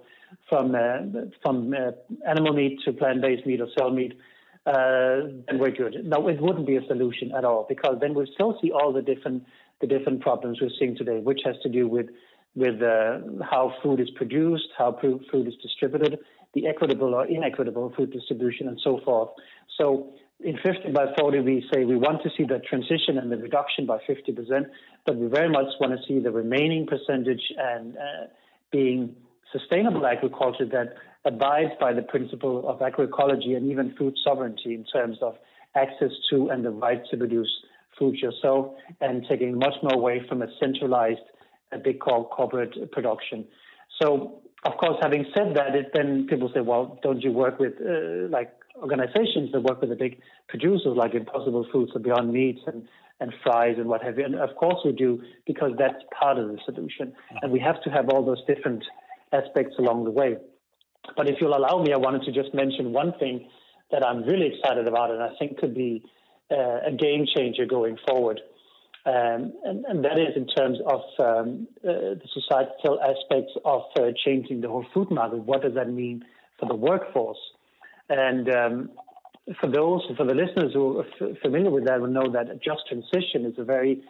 from uh, from uh, animal meat to plant-based meat or cell meat. Uh, then we're good. No, it wouldn't be a solution at all because then we still see all the different the different problems we're seeing today, which has to do with with uh, how food is produced, how food is distributed, the equitable or inequitable food distribution, and so forth. So in 50 by 40, we say we want to see the transition and the reduction by 50%, but we very much want to see the remaining percentage and uh, being sustainable agriculture that abides by the principle of agroecology and even food sovereignty in terms of access to and the right to produce food yourself and taking much more away from a centralized a big corporate production. So, of course, having said that, it, then people say, well, don't you work with uh, like organizations that work with the big producers like Impossible Foods or Beyond Meat and, and Fry's and what have you? And of course we do because that's part of the solution. And we have to have all those different aspects along the way. But if you'll allow me, I wanted to just mention one thing that I'm really excited about and I think could be uh, a game changer going forward. Um, and, and, that is in terms of um, uh, the societal aspects of uh, changing the whole food market. What does that mean for the workforce? And um, for those, for the listeners who are f- familiar with that, will know that just transition is a very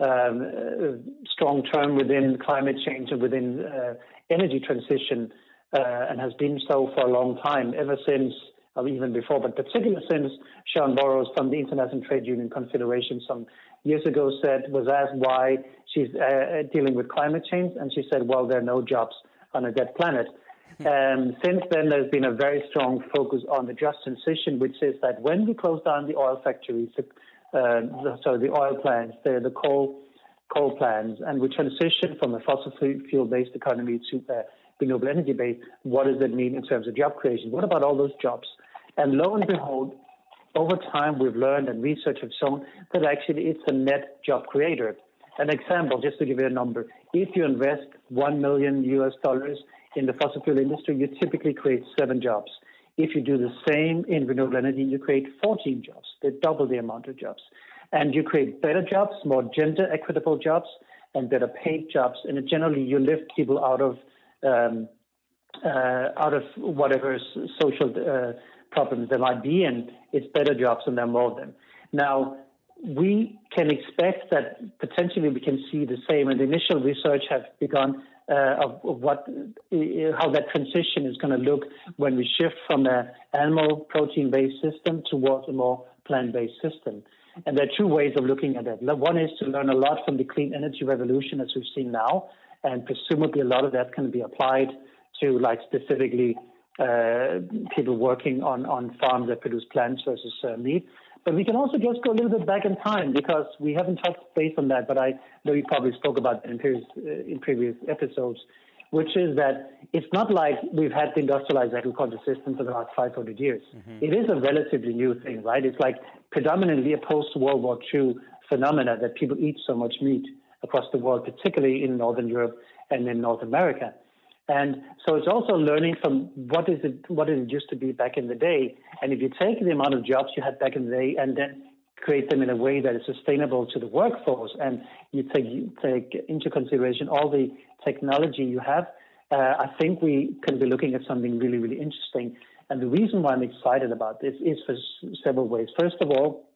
um, uh, strong term within climate change and within uh, energy transition, uh, and has been so for a long time, ever since, or even before, but particularly since Sharan Burrows from the International Trade Union Confederation some years ago said was asked why she's uh, dealing with climate change, and she said, "Well, there are no jobs on a dead planet." Um, since then, there's been a very strong focus on the just transition, which is that when we close down the oil factories, the, uh, sorry, the oil plants, the, the coal coal plants, and we transition from a fossil fuel-based economy to a renewable energy-based, what does that mean in terms of job creation? What about all those jobs? And lo and behold, over time, we've learned and research have shown that actually it's a net job creator. An example, just to give you a number, if you invest 1 million US dollars in the fossil fuel industry, you typically create seven jobs. If you do the same in renewable energy, you create 14 jobs. They double the amount of jobs. And you create better jobs, more gender equitable jobs, and better paid jobs. And generally, you lift people out of um, uh, out of whatever social uh, problems there might be, and it's better jobs and there are more of them. Now, we can expect that potentially we can see the same, and the initial research has begun uh, of, of, what uh, how that transition is going to look when we shift from an animal protein-based system towards a more plant-based system. And there are two ways of looking at it. One is to learn a lot from the clean energy revolution as we've seen now, and presumably a lot of that can be applied to like specifically uh, people working on, on farms that produce plants versus uh, meat. But we can also just go a little bit back in time because we haven't touched base on that, but I know you probably spoke about it in previous, uh, in previous episodes, which is that it's not like we've had the industrialized agriculture system for the last 500 years. Mm-hmm. It is a relatively new thing, right? It's like predominantly a post-World War II phenomena that people eat so much meat across the world, particularly in Northern Europe and in North America. And so it's also learning from what is it what it used to be back in the day. And if you take the amount of jobs you had back in the day and then create them in a way that is sustainable to the workforce, and you take take into consideration all the technology you have, uh, I think we can be looking at something really really interesting. And the reason why I'm excited about this is for several ways. First of all,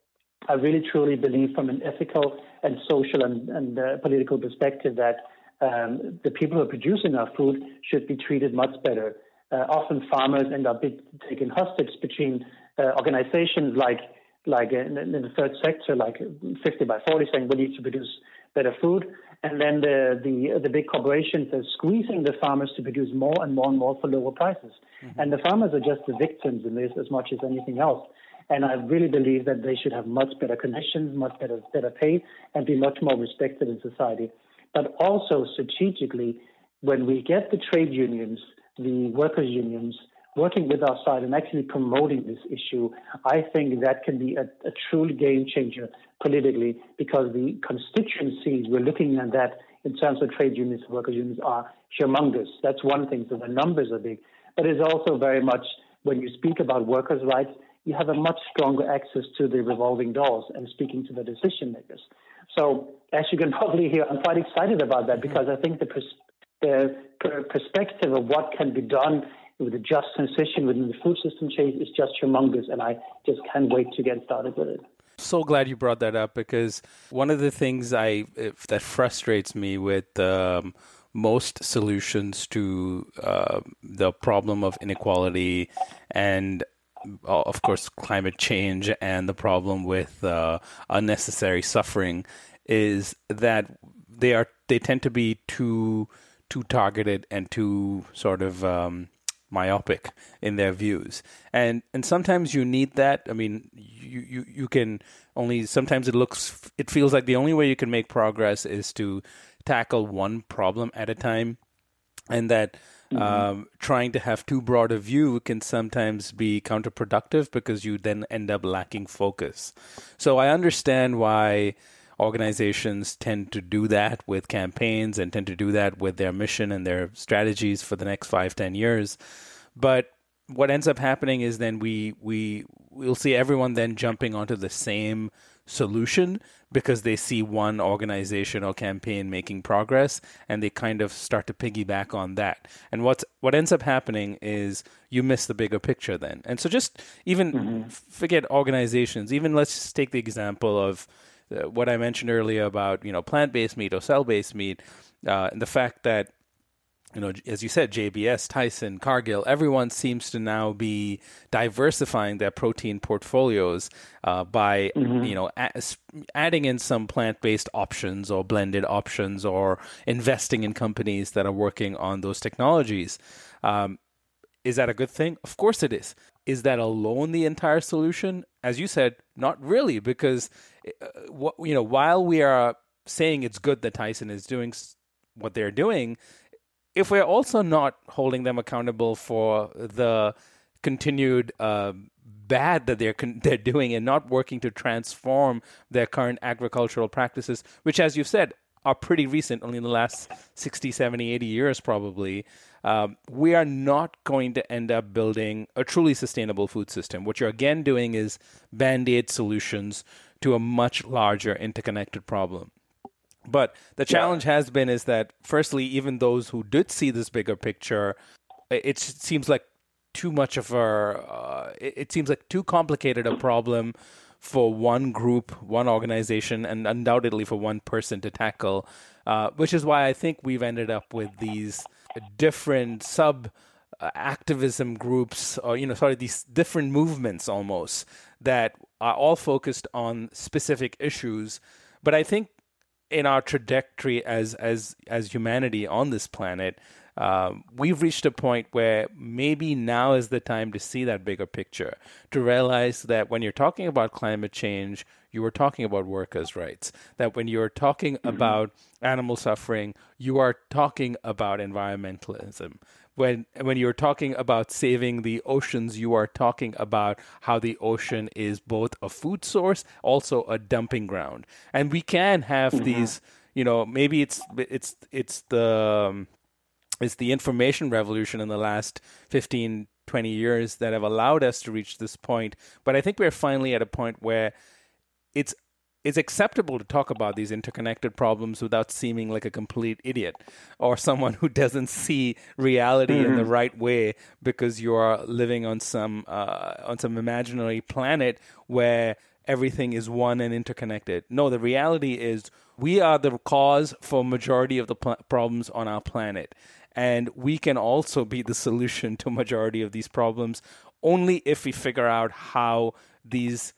I really truly believe from an ethical and social and, and uh, political perspective that um, the people who are producing our food should be treated much better. Uh, often farmers end up being taken hostage between uh, organizations like like in, in, the third sector, like 50 by 40, saying we need to produce better food, and then the the the big corporations are squeezing the farmers to produce more and more and more for lower prices, mm-hmm. and the farmers are just the victims in this as much as anything else. And I really believe that they should have much better conditions, much better better pay, and be much more respected in society. But also strategically, when we get the trade unions, the workers' unions, working with our side and actually promoting this issue, I think that can be a, a game changer politically because the constituencies we're looking at that in terms of trade unions, workers' unions are humongous. That's one thing. So the numbers are big. But it's also very much when you speak about workers' rights, you have a much stronger access to the revolving doors and speaking to the decision makers. So, as you can probably hear, I'm quite excited about that because I think the, pers- the perspective of what can be done with a just transition within the food system change is just humongous, and I just can't wait to get started with it. So glad you brought that up because one of the things I that frustrates me with um, most solutions to uh, the problem of inequality and uh, of course, climate change and the problem with uh, unnecessary suffering is that they are they tend to be too too targeted and too sort of um, myopic in their views, and and sometimes you need that. I mean, you, you you can only sometimes it looks it feels like the only way you can make progress is to tackle one problem at a time, and that Mm-hmm. Um, trying to have too broad a view can sometimes be counterproductive because you then end up lacking focus. So I understand why organizations tend to do that with campaigns and tend to do that with their mission and their strategies for the next five, ten years. But what ends up happening is then we we we'll see everyone then jumping onto the same solution because they see one organization or campaign making progress and they kind of start to piggyback on that. And what's what ends up happening is you miss the bigger picture then. And so just even mm-hmm. forget organizations, even let's just take the example of what I mentioned earlier about, you know, plant-based meat or cell-based meat uh, and the fact that you know, as you said, JBS, Tyson, Cargill, everyone seems to now be diversifying their protein portfolios uh, by, mm-hmm. you know, a- adding in some plant-based options or blended options or investing in companies that are working on those technologies. Um, is that a good thing? Of course it is. Is that alone the entire solution? As you said, not really, because uh, what you know, while we are saying it's good that Tyson is doing what they're doing if we're also not holding them accountable for the continued uh, bad that they're con- they're doing and not working to transform their current agricultural practices, which, as you've said, are pretty recent, only in the last 60, 70, 80 years, probably, um, we are not going to end up building a truly sustainable food system. What you're again doing is band aid solutions to a much larger interconnected problem. But the challenge yeah. has been is that firstly, even those who did see this bigger picture, it seems like too much of a, uh, it seems like too complicated a problem for one group, one organization, and undoubtedly for one person to tackle. Uh, which is why I think we've ended up with these different sub uh, activism groups, or you know, sorry, these different movements almost that are all focused on specific issues. But I think in our trajectory as as as humanity on this planet, um, we've reached a point where maybe now is the time to see that bigger picture, to realize that when you're talking about climate change, you are talking about workers' rights. That when you're talking mm-hmm. about animal suffering, you are talking about environmentalism when when you're talking about saving the oceans, you are talking about how the ocean is both a food source, also a dumping ground, and we can have mm-hmm. these. You know, maybe it's it's it's the it's the information revolution in the last 15 20 years that have allowed us to reach this point but i think we're finally at a point where it's it's acceptable to talk about these interconnected problems without seeming like a complete idiot or someone who doesn't see reality mm-hmm. in the mm-hmm. right way because you are living on some uh, on some imaginary planet where everything is one and interconnected. No, the reality is we are the cause for majority of the pl- problems on our planet and we can also be the solution to majority of these problems only if we figure out how these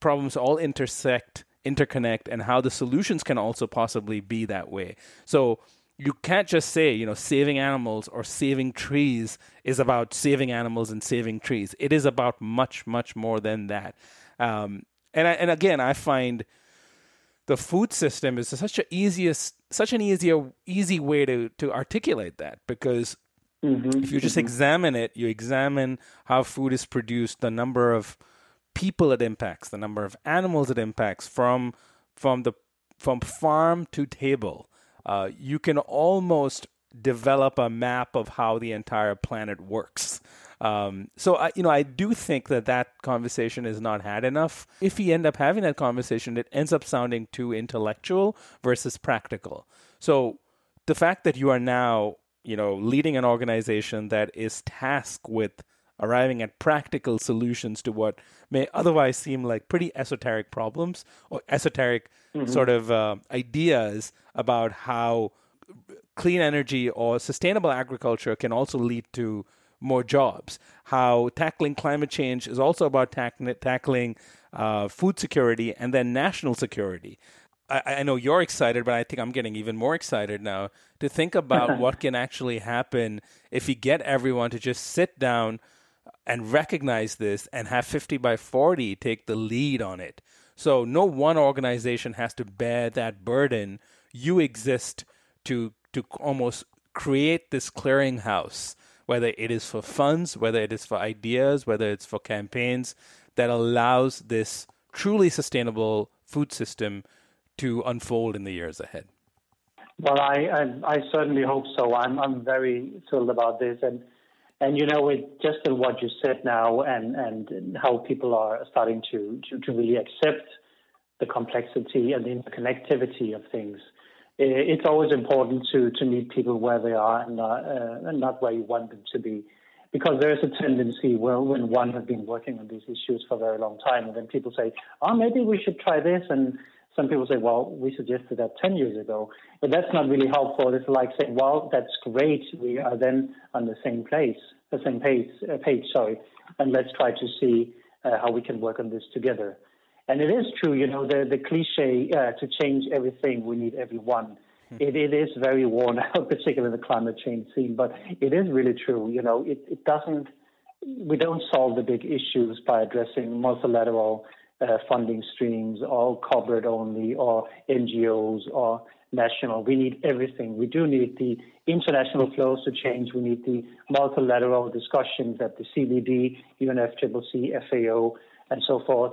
problems all intersect interconnect and how the solutions can also possibly be that way. So you can't just say, you know, saving animals or saving trees is about saving animals and saving trees. It is about much, much more than that. Um, and I, and again, I find the food system is such a easiest, such an easier, easy way to to articulate that because mm-hmm, if you just mm-hmm. examine it, you examine how food is produced, the number of people it impacts, the number of animals it impacts from from the from farm to table. Uh, you can almost develop a map of how the entire planet works. Um, so I, you know, I do think that that conversation is not had enough. If we end up having that conversation, it ends up sounding too intellectual versus practical. So the fact that you are now, you know, leading an organization that is tasked with arriving at practical solutions to what may otherwise seem like pretty esoteric problems or esoteric mm-hmm. sort of uh, ideas about how clean energy or sustainable agriculture can also lead to more jobs. How tackling climate change is also about tack- tackling uh, food security and then national security. I, I, know you're excited, but I think I'm getting even more excited now to think about what can actually happen if we get everyone to just sit down and recognize this and have 50 by 40 take the lead on it. So no one organization has to bear that burden. You exist to to almost create this clearinghouse, whether it is for funds, whether it is for ideas, whether it's for campaigns that allows this truly sustainable food system to unfold in the years ahead. Well, I I, I certainly hope so. I'm I'm very thrilled about this and and you know, it, just in what you said now, and and how people are starting to, to to really accept the complexity and the interconnectivity of things. It's always important to to meet people where they are and not, uh, and not where you want them to be, because there is a tendency well when one has been working on these issues for a very long time, and then people say, oh, maybe we should try this, and some people say, well, we suggested that 10 years ago, but that's not really helpful. It's like saying, well, that's great. We are then on the same place, the same page, uh, page, sorry, and let's try to see uh, how we can work on this together. And it is true, you know, the, the cliche uh, to change everything, we need everyone. Hmm. It, it is very worn out, particularly in the climate change scene, but it is really true. You know, it, it doesn't, we don't solve the big issues by addressing multilateral uh, funding streams or corporate only or NGOs or national. We need everything. We do need the international flows to change. We need the multilateral discussions at the CBD, UNFCCC, FAO, and so forth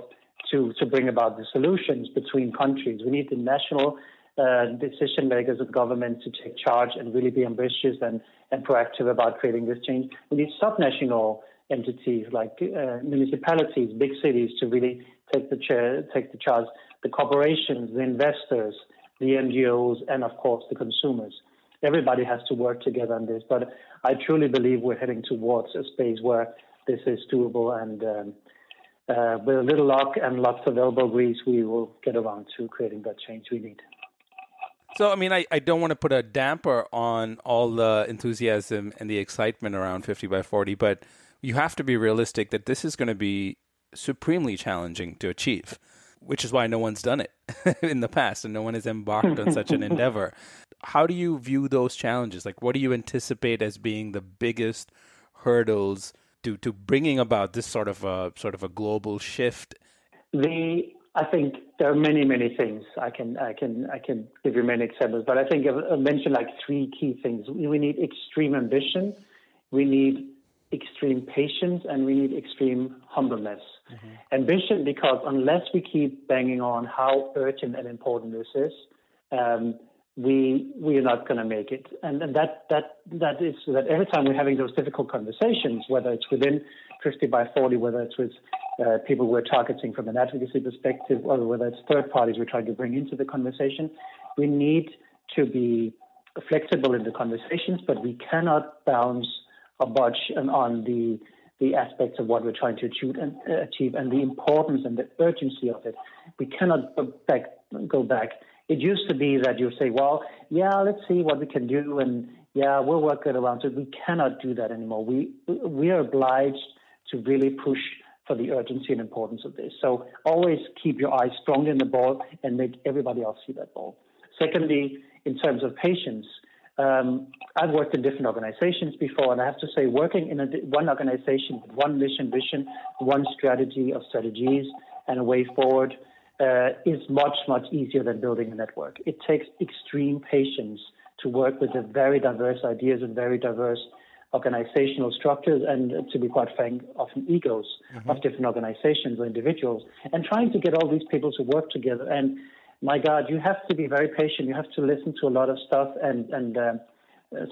to, to bring about the solutions between countries. We need the national uh, decision makers of government to take charge and really be ambitious and, and proactive about creating this change. We need subnational entities like uh, municipalities, big cities to really take the chair, take the charge. The corporations, the investors, the NGOs, and of course the consumers. Everybody has to work together on this. But I truly believe we're heading towards a space where this is doable, and um, uh, with a little luck and lots of elbow grease, we will get around to creating that change we need. So, I mean, I, I don't want to put a damper on all the enthusiasm and the excitement around 50 by 40, but you have to be realistic that this is going to be supremely challenging to achieve, which is why no one's done it in the past and no one has embarked on such an endeavor. How do you view those challenges? Like, what do you anticipate as being the biggest hurdles to, to bringing about this sort of a sort of a global shift? The I think there are many, many things. I can, I can, I can give you many examples, but I think I've mentioned like three key things. We need extreme ambition. We need extreme patience and we need extreme humbleness. Mm-hmm. Ambition, because unless we keep banging on how urgent and important this is, um, we we are not going to make it. And, and that that that is that every time we're having those difficult conversations, whether it's within 50 by 40, whether it's with uh, people we're targeting from an advocacy perspective, or whether it's third parties we're trying to bring into the conversation. We need to be flexible in the conversations, but we cannot bounce or budge on the the aspects of what we're trying to achieve and, uh, achieve and the importance and the urgency of it. We cannot back. Go back. It used to be that you say, "Well, yeah, let's see what we can do," and yeah, we'll work it around. So we cannot do that anymore. We we are obliged to really push for the urgency and importance of this. So always keep your eyes strongly in the ball and make everybody else see that ball. Secondly, in terms of patience, um, I've worked in different organizations before, and I have to say, working in a, one organization with one mission, vision, one strategy of strategies, and a way forward uh, is much, much easier than building a network. It takes extreme patience to work with the very diverse ideas and very diverse organizational structures and, to be quite frank, often egos mm-hmm. of different organizations or individuals, and trying to get all these people to work together. And my God, you have to be very patient. You have to listen to a lot of stuff and and uh,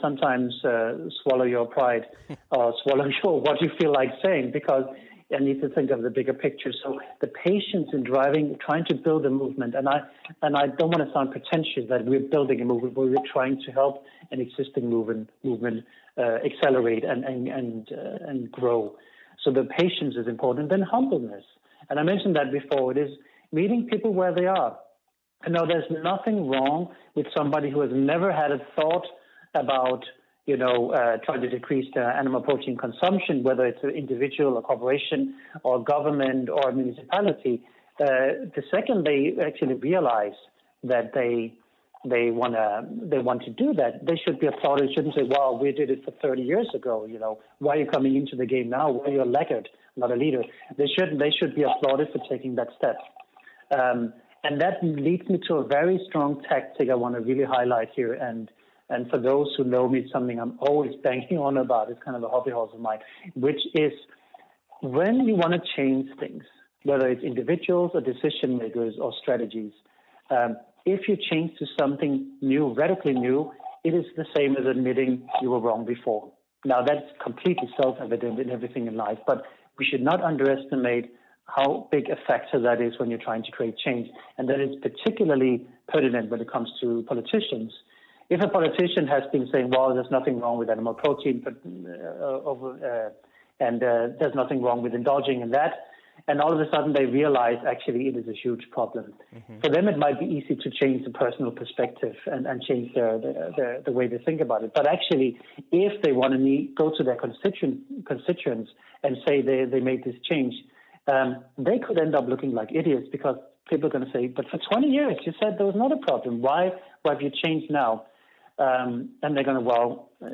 sometimes uh, swallow your pride or swallow your what you feel like saying because I need to think of the bigger picture. So the patience in driving, trying to build a movement, and I and I don't want to sound pretentious that we're building a movement, but we're trying to help an existing movement movement uh, accelerate and and and, uh, and grow. So the patience is important. Then humbleness, and I mentioned that before. It is meeting people where they are. I know there's nothing wrong with somebody who has never had a thought about you know, uh, trying to decrease the animal protein consumption, whether it's an individual, a corporation, or government, or municipality. Uh, the second they actually realize that they they want to they want to do that, they should be applauded. Shouldn't say, "Wow, we did it for 30 years ago." You know, why are you coming into the game now? Why are you a laggard, not a leader? They should they should be applauded for taking that step. Um, and that leads me to a very strong tactic I want to really highlight here and and for those who know me, it's something I'm always banging on about. It's kind of a hobby horse of mine, which is when you want to change things, whether it's individuals or decision makers or strategies, um, if you change to something new, radically new, it is the same as admitting you were wrong before. Now, that's completely self evident in everything in life, but we should not underestimate how big a factor that is when you're trying to create change. And that is particularly pertinent when it comes to politicians if a politician has been saying, well, there's nothing wrong with animal protein, but, uh, uh, and uh, there's nothing wrong with indulging in that, and all of a sudden they realize actually it is a huge problem. Mm-hmm. For them, it might be easy to change the personal perspective and, and change their, their, the way they think about it. But actually, if they want to meet, go to their constituent, constituents and say they, they made this change, um, they could end up looking like idiots because people are going to say, but for 20 years you said there was not a problem. Why, why have you changed now? Um, and they're going to, well, uh,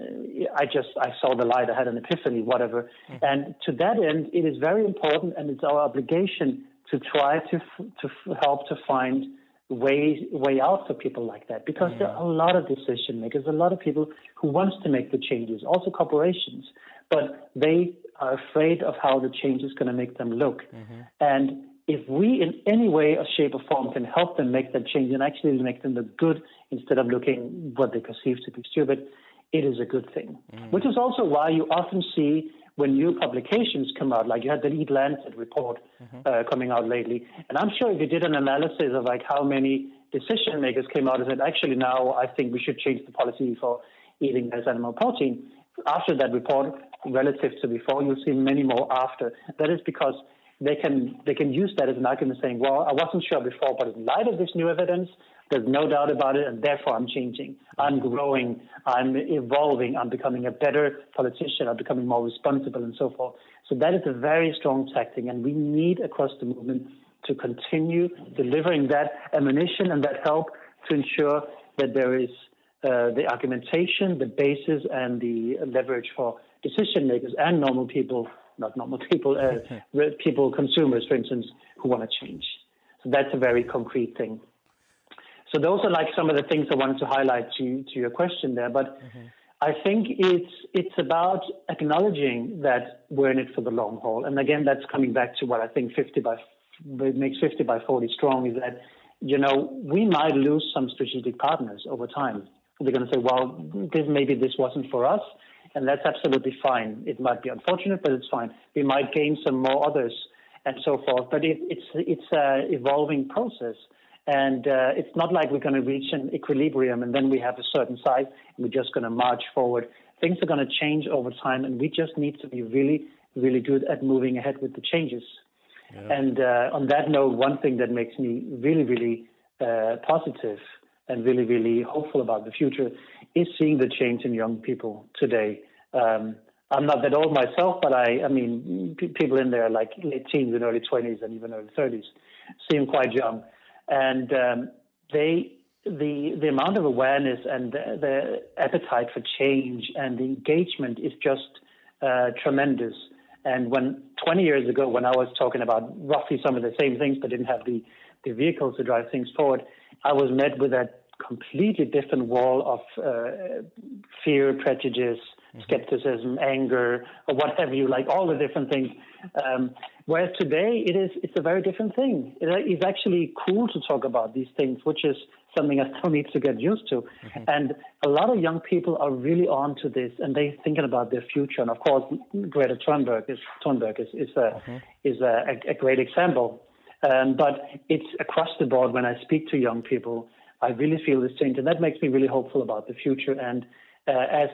I just, I saw the light, I had an epiphany, whatever. Mm-hmm. And to that end, it is very important and it's our obligation to try to, f- to f- help to find way, way out for people like that because there are a lot of decision makers, a lot of people who wants to make the changes, also corporations, but they are afraid of how the change is going to make them look. Mm-hmm. And if we in any way or shape or form can help them make that change and actually make them look good instead of looking what they perceive to be stupid, it is a good thing. Mm. Which is also why you often see when new publications come out, like you had the EAT-Lancet report mm-hmm. uh, coming out lately, and I'm sure if you did an analysis of like how many decision makers came out and said, actually now I think we should change the policy for eating less animal protein. After that report, relative to before, you'll see many more after. That is because they can they can use that as an argument saying, well, I wasn't sure before, but in light of this new evidence, there's no doubt about it, and therefore I'm changing. I'm growing. I'm evolving. I'm becoming a better politician. I'm becoming more responsible, and so forth. So that is a very strong tactic, and we need across the movement to continue delivering that ammunition and that help to ensure that there is uh, the argumentation, the basis, and the leverage for decision makers and normal people not normal people, uh, people, consumers, for instance, who want to change. So that's a very concrete thing. So those are like some of the things I wanted to highlight to to your question there. But mm-hmm. I think it's it's about acknowledging that we're in it for the long haul. And again, that's coming back to what I think 50 by makes 50 by 40 strong is that you know we might lose some strategic partners over time. They're going to say, well, this maybe this wasn't for us and that's absolutely fine. It might be unfortunate, but it's fine. We might gain some more others, and so forth. But it, it's it's an evolving process, and uh, it's not like we're going to reach an equilibrium and then we have a certain size and we're just going to march forward. Things are going to change over time, and we just need to be really, really good at moving ahead with the changes. Yeah. And uh, on that note, one thing that makes me really, really uh, positive and really, really hopeful about the future is seeing the change in young people today. Um, I'm not that old myself, but I, I mean, p- people in there like late teens and early 20s and even early 30s seem quite young, and um, they, the the amount of awareness and the, the, appetite for change and the engagement is just uh, tremendous. And when 20 years ago, when I was talking about roughly some of the same things, but didn't have the the vehicles to drive things forward, I was met with a completely different wall of uh, fear, prejudice, mm-hmm. skepticism, anger, or what have you, like all the different things. Um, whereas today, it is it's a very different thing. It is actually cool to talk about these things, which is something I still need to get used to. Mm-hmm. And a lot of young people are really on to this, and they're thinking about their future. And of course, Greta Thunberg is Thunberg is is a mm-hmm. is a, a, great example. Um, but it's across the board when I speak to young people. I really feel this change, and that makes me really hopeful about the future. And uh, as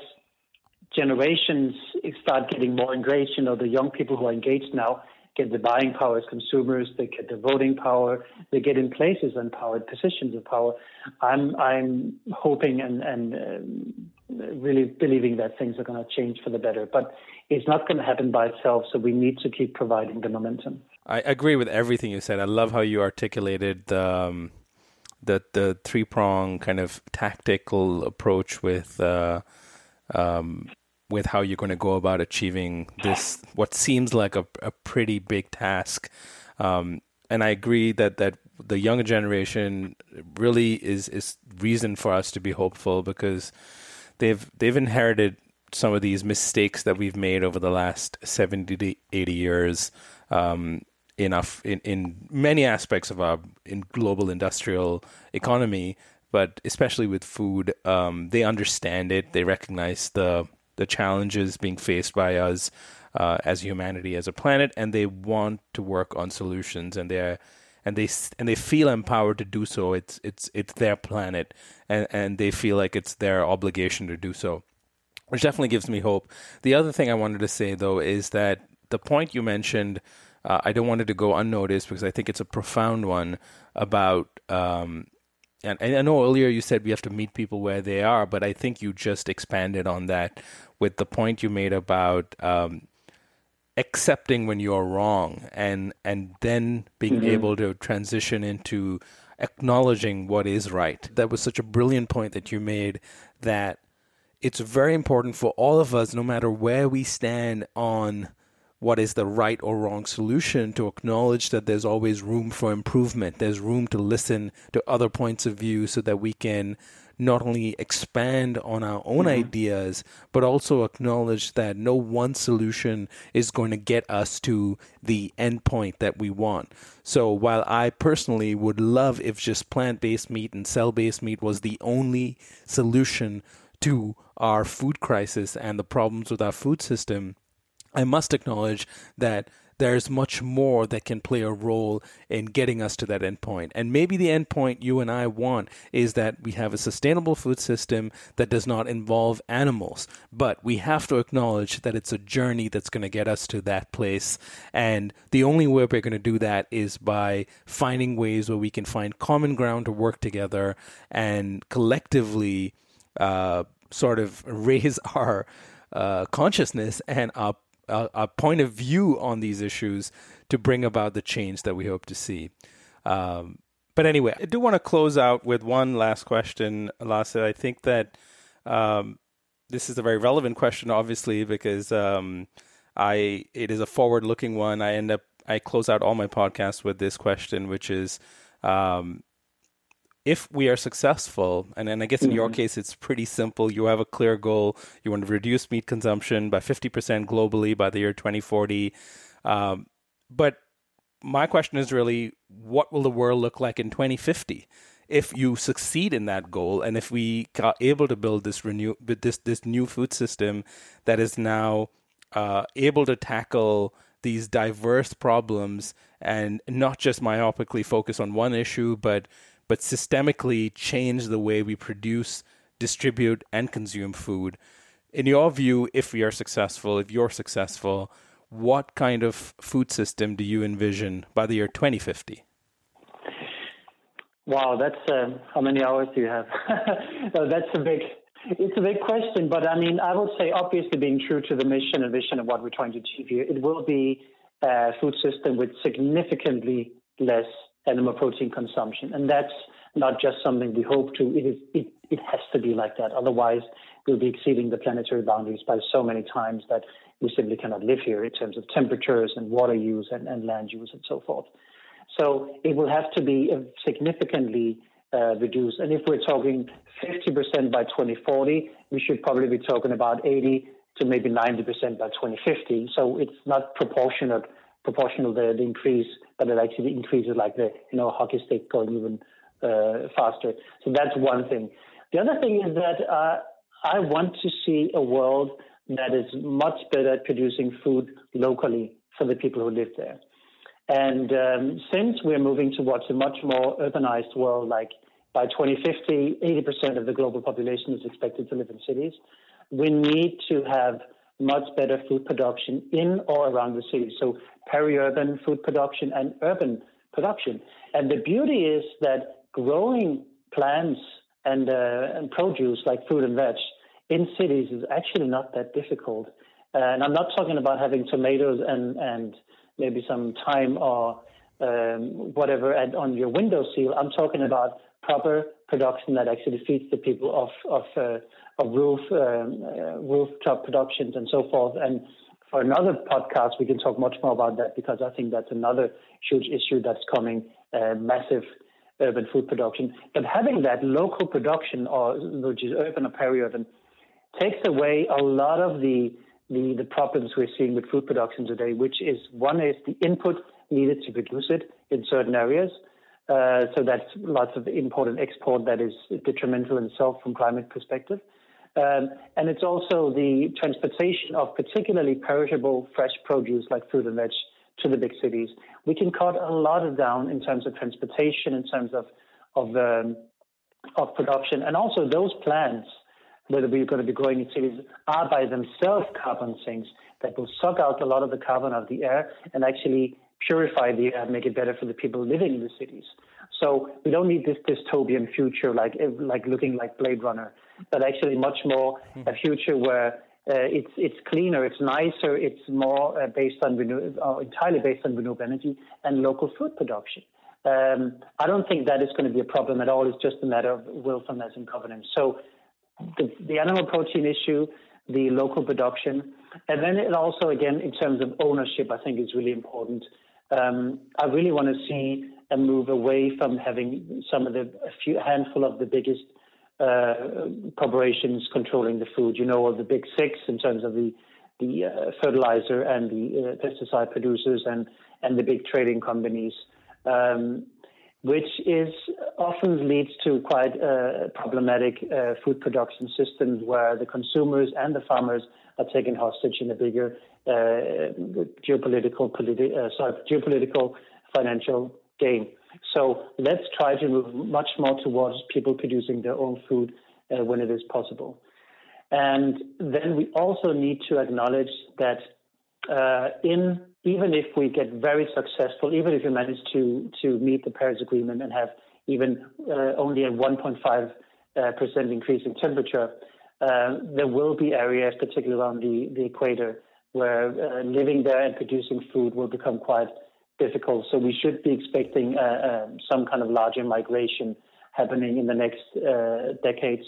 generations start getting more engaged, you know, the young people who are engaged now get the buying power as consumers, they get the voting power, they get in places and power, positions of power. I'm I'm hoping and and uh, really believing that things are going to change for the better, but it's not going to happen by itself. So we need to keep providing the momentum. I agree with everything you said. I love how you articulated the um, the, the three prong kind of tactical approach with. Uh, um, with how you're going to go about achieving this what seems like a, a pretty big task um, and I agree that that the younger generation really is is reason for us to be hopeful because they've they've inherited some of these mistakes that we've made over the last 70 to 80 years um, in, our, in in many aspects of our in global industrial economy but especially with food um, they understand it they recognize the the challenges being faced by us uh, as humanity, as a planet, and they want to work on solutions, and they and they and they feel empowered to do so. It's it's it's their planet, and and they feel like it's their obligation to do so, which definitely gives me hope. The other thing I wanted to say though is that the point you mentioned. Uh, I don't want it to go unnoticed because I think it's a profound one about um, and, and I know earlier you said we have to meet people where they are, but I think you just expanded on that with the point you made about um, accepting when you're wrong and and then being mm-hmm. able to transition into acknowledging what is right. That was such a brilliant point that you made that it's very important for all of us, no matter where we stand on what is the right or wrong solution, to acknowledge that there's always room for improvement. There's room to listen to other points of view so that we can not only expand on our own mm-hmm. ideas, but also acknowledge that no one solution is going to get us to the end point that we want. So while I personally would love if just plant based meat and cell based meat was the only solution to our food crisis and the problems with our food system, I must acknowledge that there's much more that can play a role in getting us to that endpoint. And maybe the endpoint you and I want is that we have a sustainable food system that does not involve animals. But we have to acknowledge that it's a journey that's going to get us to that place. And the only way we're going to do that is by finding ways where we can find common ground to work together and collectively uh, sort of raise our uh, consciousness and our a, a, point of view on these issues to bring about the change that we hope to see. Um, but anyway, I do want to close out with one last question, Lasse. I think that um, this is a very relevant question, obviously, because um, I it is a forward-looking one. I end up I close out all my podcasts with this question, which is um, if we are successful, and, and I guess in mm-hmm. your case, it's pretty simple. You have a clear goal. You want to reduce meat consumption by 50% globally by the year 2040. Um, but my question is really what will the world look like in 2050? If you succeed in that goal, and if we are able to build this renew this this new food system that is now uh, able to tackle these diverse problems and not just myopically focus on one issue, but but systemically change the way we produce, distribute, and consume food. In your view, if we are successful, if you're successful, what kind of food system do you envision by the year 2050? Wow, that's uh, how many hours do you have? that's a big, it's a big question. But I mean, I would say, obviously, being true to the mission and vision of what we're trying to achieve here, it will be a food system with significantly less animal protein consumption, and that's not just something we hope to. It is, it, it has to be like that. Otherwise, we'll be exceeding the planetary boundaries by so many times that we simply cannot live here in terms of temperatures and water use and, and land use and so forth. So it will have to be significantly uh, reduced. And if we're talking 50% by 2040, we should probably be talking about 80 to maybe 90% by 2050. So it's not proportionate, proportional the, the increase, but it actually increases like the you know hockey stick going even uh, faster. So that's one thing. The other thing is that uh, I want to see a world that is much better at producing food locally for the people who live there. And um, since we're moving towards a much more urbanized world, like by 2050, 80% of the global population is expected to live in cities, we need to have much better food production in or around the city. So peri-urban food production and urban production. And the beauty is that growing plants and, uh, and produce like fruit and veg in cities is actually not that difficult. And I'm not talking about having tomatoes and, and maybe some thyme or um, whatever at, on your window windowsill. I'm talking about proper production that actually feeds the people of of, uh, of roof um, uh, rooftop productions and so forth. And for another podcast, we can talk much more about that because I think that's another huge issue that's coming. Uh, massive urban food production, but having that local production, or which is urban or peri-urban, takes away a lot of the, the, the problems we're seeing with food production today, which is one is the input needed to produce it in certain areas. Uh, so that's lots of import and export that is detrimental in itself from climate perspective. Um, and it's also the transportation of particularly perishable fresh produce like fruit and veg to the big cities. We can cut a lot of down in terms of transportation, in terms of of um, of production, and also those plants whether we're going to be growing in cities are by themselves carbon sinks that will suck out a lot of the carbon of the air and actually purify the air make it better for the people living in the cities. So we don't need this dystopian future like like looking like Blade Runner, but actually much more a future where uh, it's it's cleaner, it's nicer, it's more uh, based on renew- uh, entirely based on renewable energy and local food production. Um, I don't think that is going to be a problem at all. It's just a matter of willfulness and governance. So the, the animal protein issue, the local production, and then it also, again, in terms of ownership, I think is really important. Um, I really want to see a move away from having some of the a few handful of the biggest uh, corporations controlling the food. You know, of the big six in terms of the the uh, fertilizer and the uh, pesticide producers and and the big trading companies. Um, which is often leads to quite problematic uh, food production systems where the consumers and the farmers are taken hostage in a bigger uh, geopolitical, politi- uh, sorry, geopolitical financial gain. So let's try to move much more towards people producing their own food uh, when it is possible. And then we also need to acknowledge that uh, in even if we get very successful, even if we manage to to meet the Paris Agreement and have even uh, only a 1.5 uh, percent increase in temperature, uh, there will be areas, particularly around the, the equator, where uh, living there and producing food will become quite difficult. So we should be expecting uh, some kind of larger migration happening in the next decades,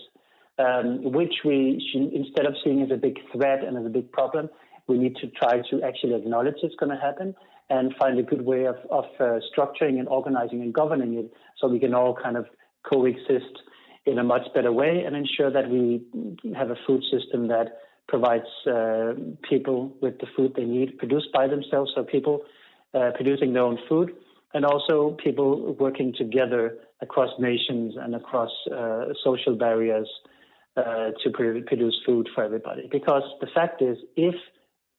um, which we should, instead of seeing as a big threat and as a big problem, we need to try to actually acknowledge it's going to happen and find a good way of, of uh, structuring and organizing and governing it so we can all kind of coexist in a much better way and ensure that we have a food system that provides uh, people with the food they need produced by themselves, so people uh, producing their own food, and also people working together across nations and across uh, social barriers uh, to produce food for everybody. Because the fact is, if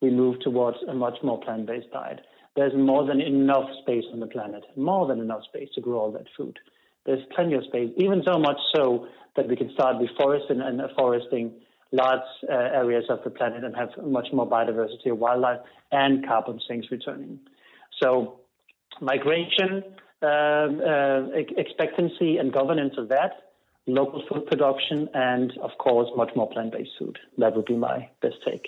we move towards a much more plant based diet. There's more than enough space on the planet, more than enough space to grow all that food. There's plenty of space, even so much so that we can start reforesting and foresting large uh, areas of the planet and have much more biodiversity of wildlife and carbon sinks returning. So, migration, uh, uh, expectancy, and governance of that, local food production, and of course, much more plant based food. That would be my best take.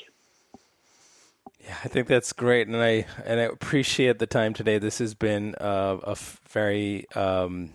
Yeah, I think that's great, and I and I appreciate the time today. This has been uh, a very um,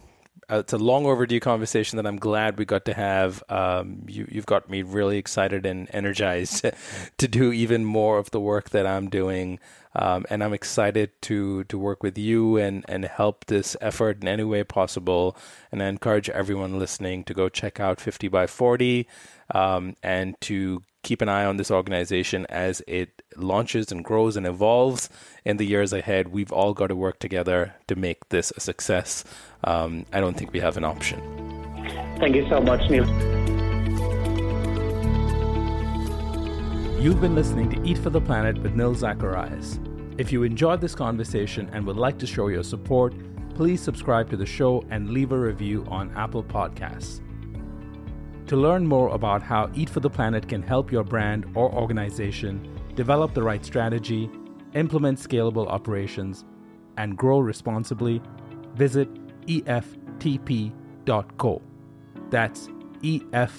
uh, it's a long overdue conversation that I'm glad we got to have. Um, you, have got me really excited and energized to do even more of the work that I'm doing. Um, and I'm excited to to work with you and, and help this effort in any way possible. And I encourage everyone listening to go check out 50 by 40 um, and to keep an eye on this organization as it launches and grows and evolves in the years ahead. We've all got to work together to make this a success. Um, I don't think we have an option. Thank you so much, Nil. You've been listening to Eat for the Planet with Nil Zacharias. If you enjoyed this conversation and would like to show your support, please subscribe to the show and leave a review on Apple Podcasts. To learn more about how Eat for the Planet can help your brand or organization develop the right strategy, implement scalable operations, and grow responsibly, visit EFTP.co. That's EFTP.co.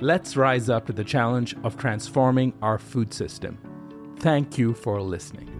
Let's rise up to the challenge of transforming our food system. Thank you for listening.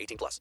18 plus.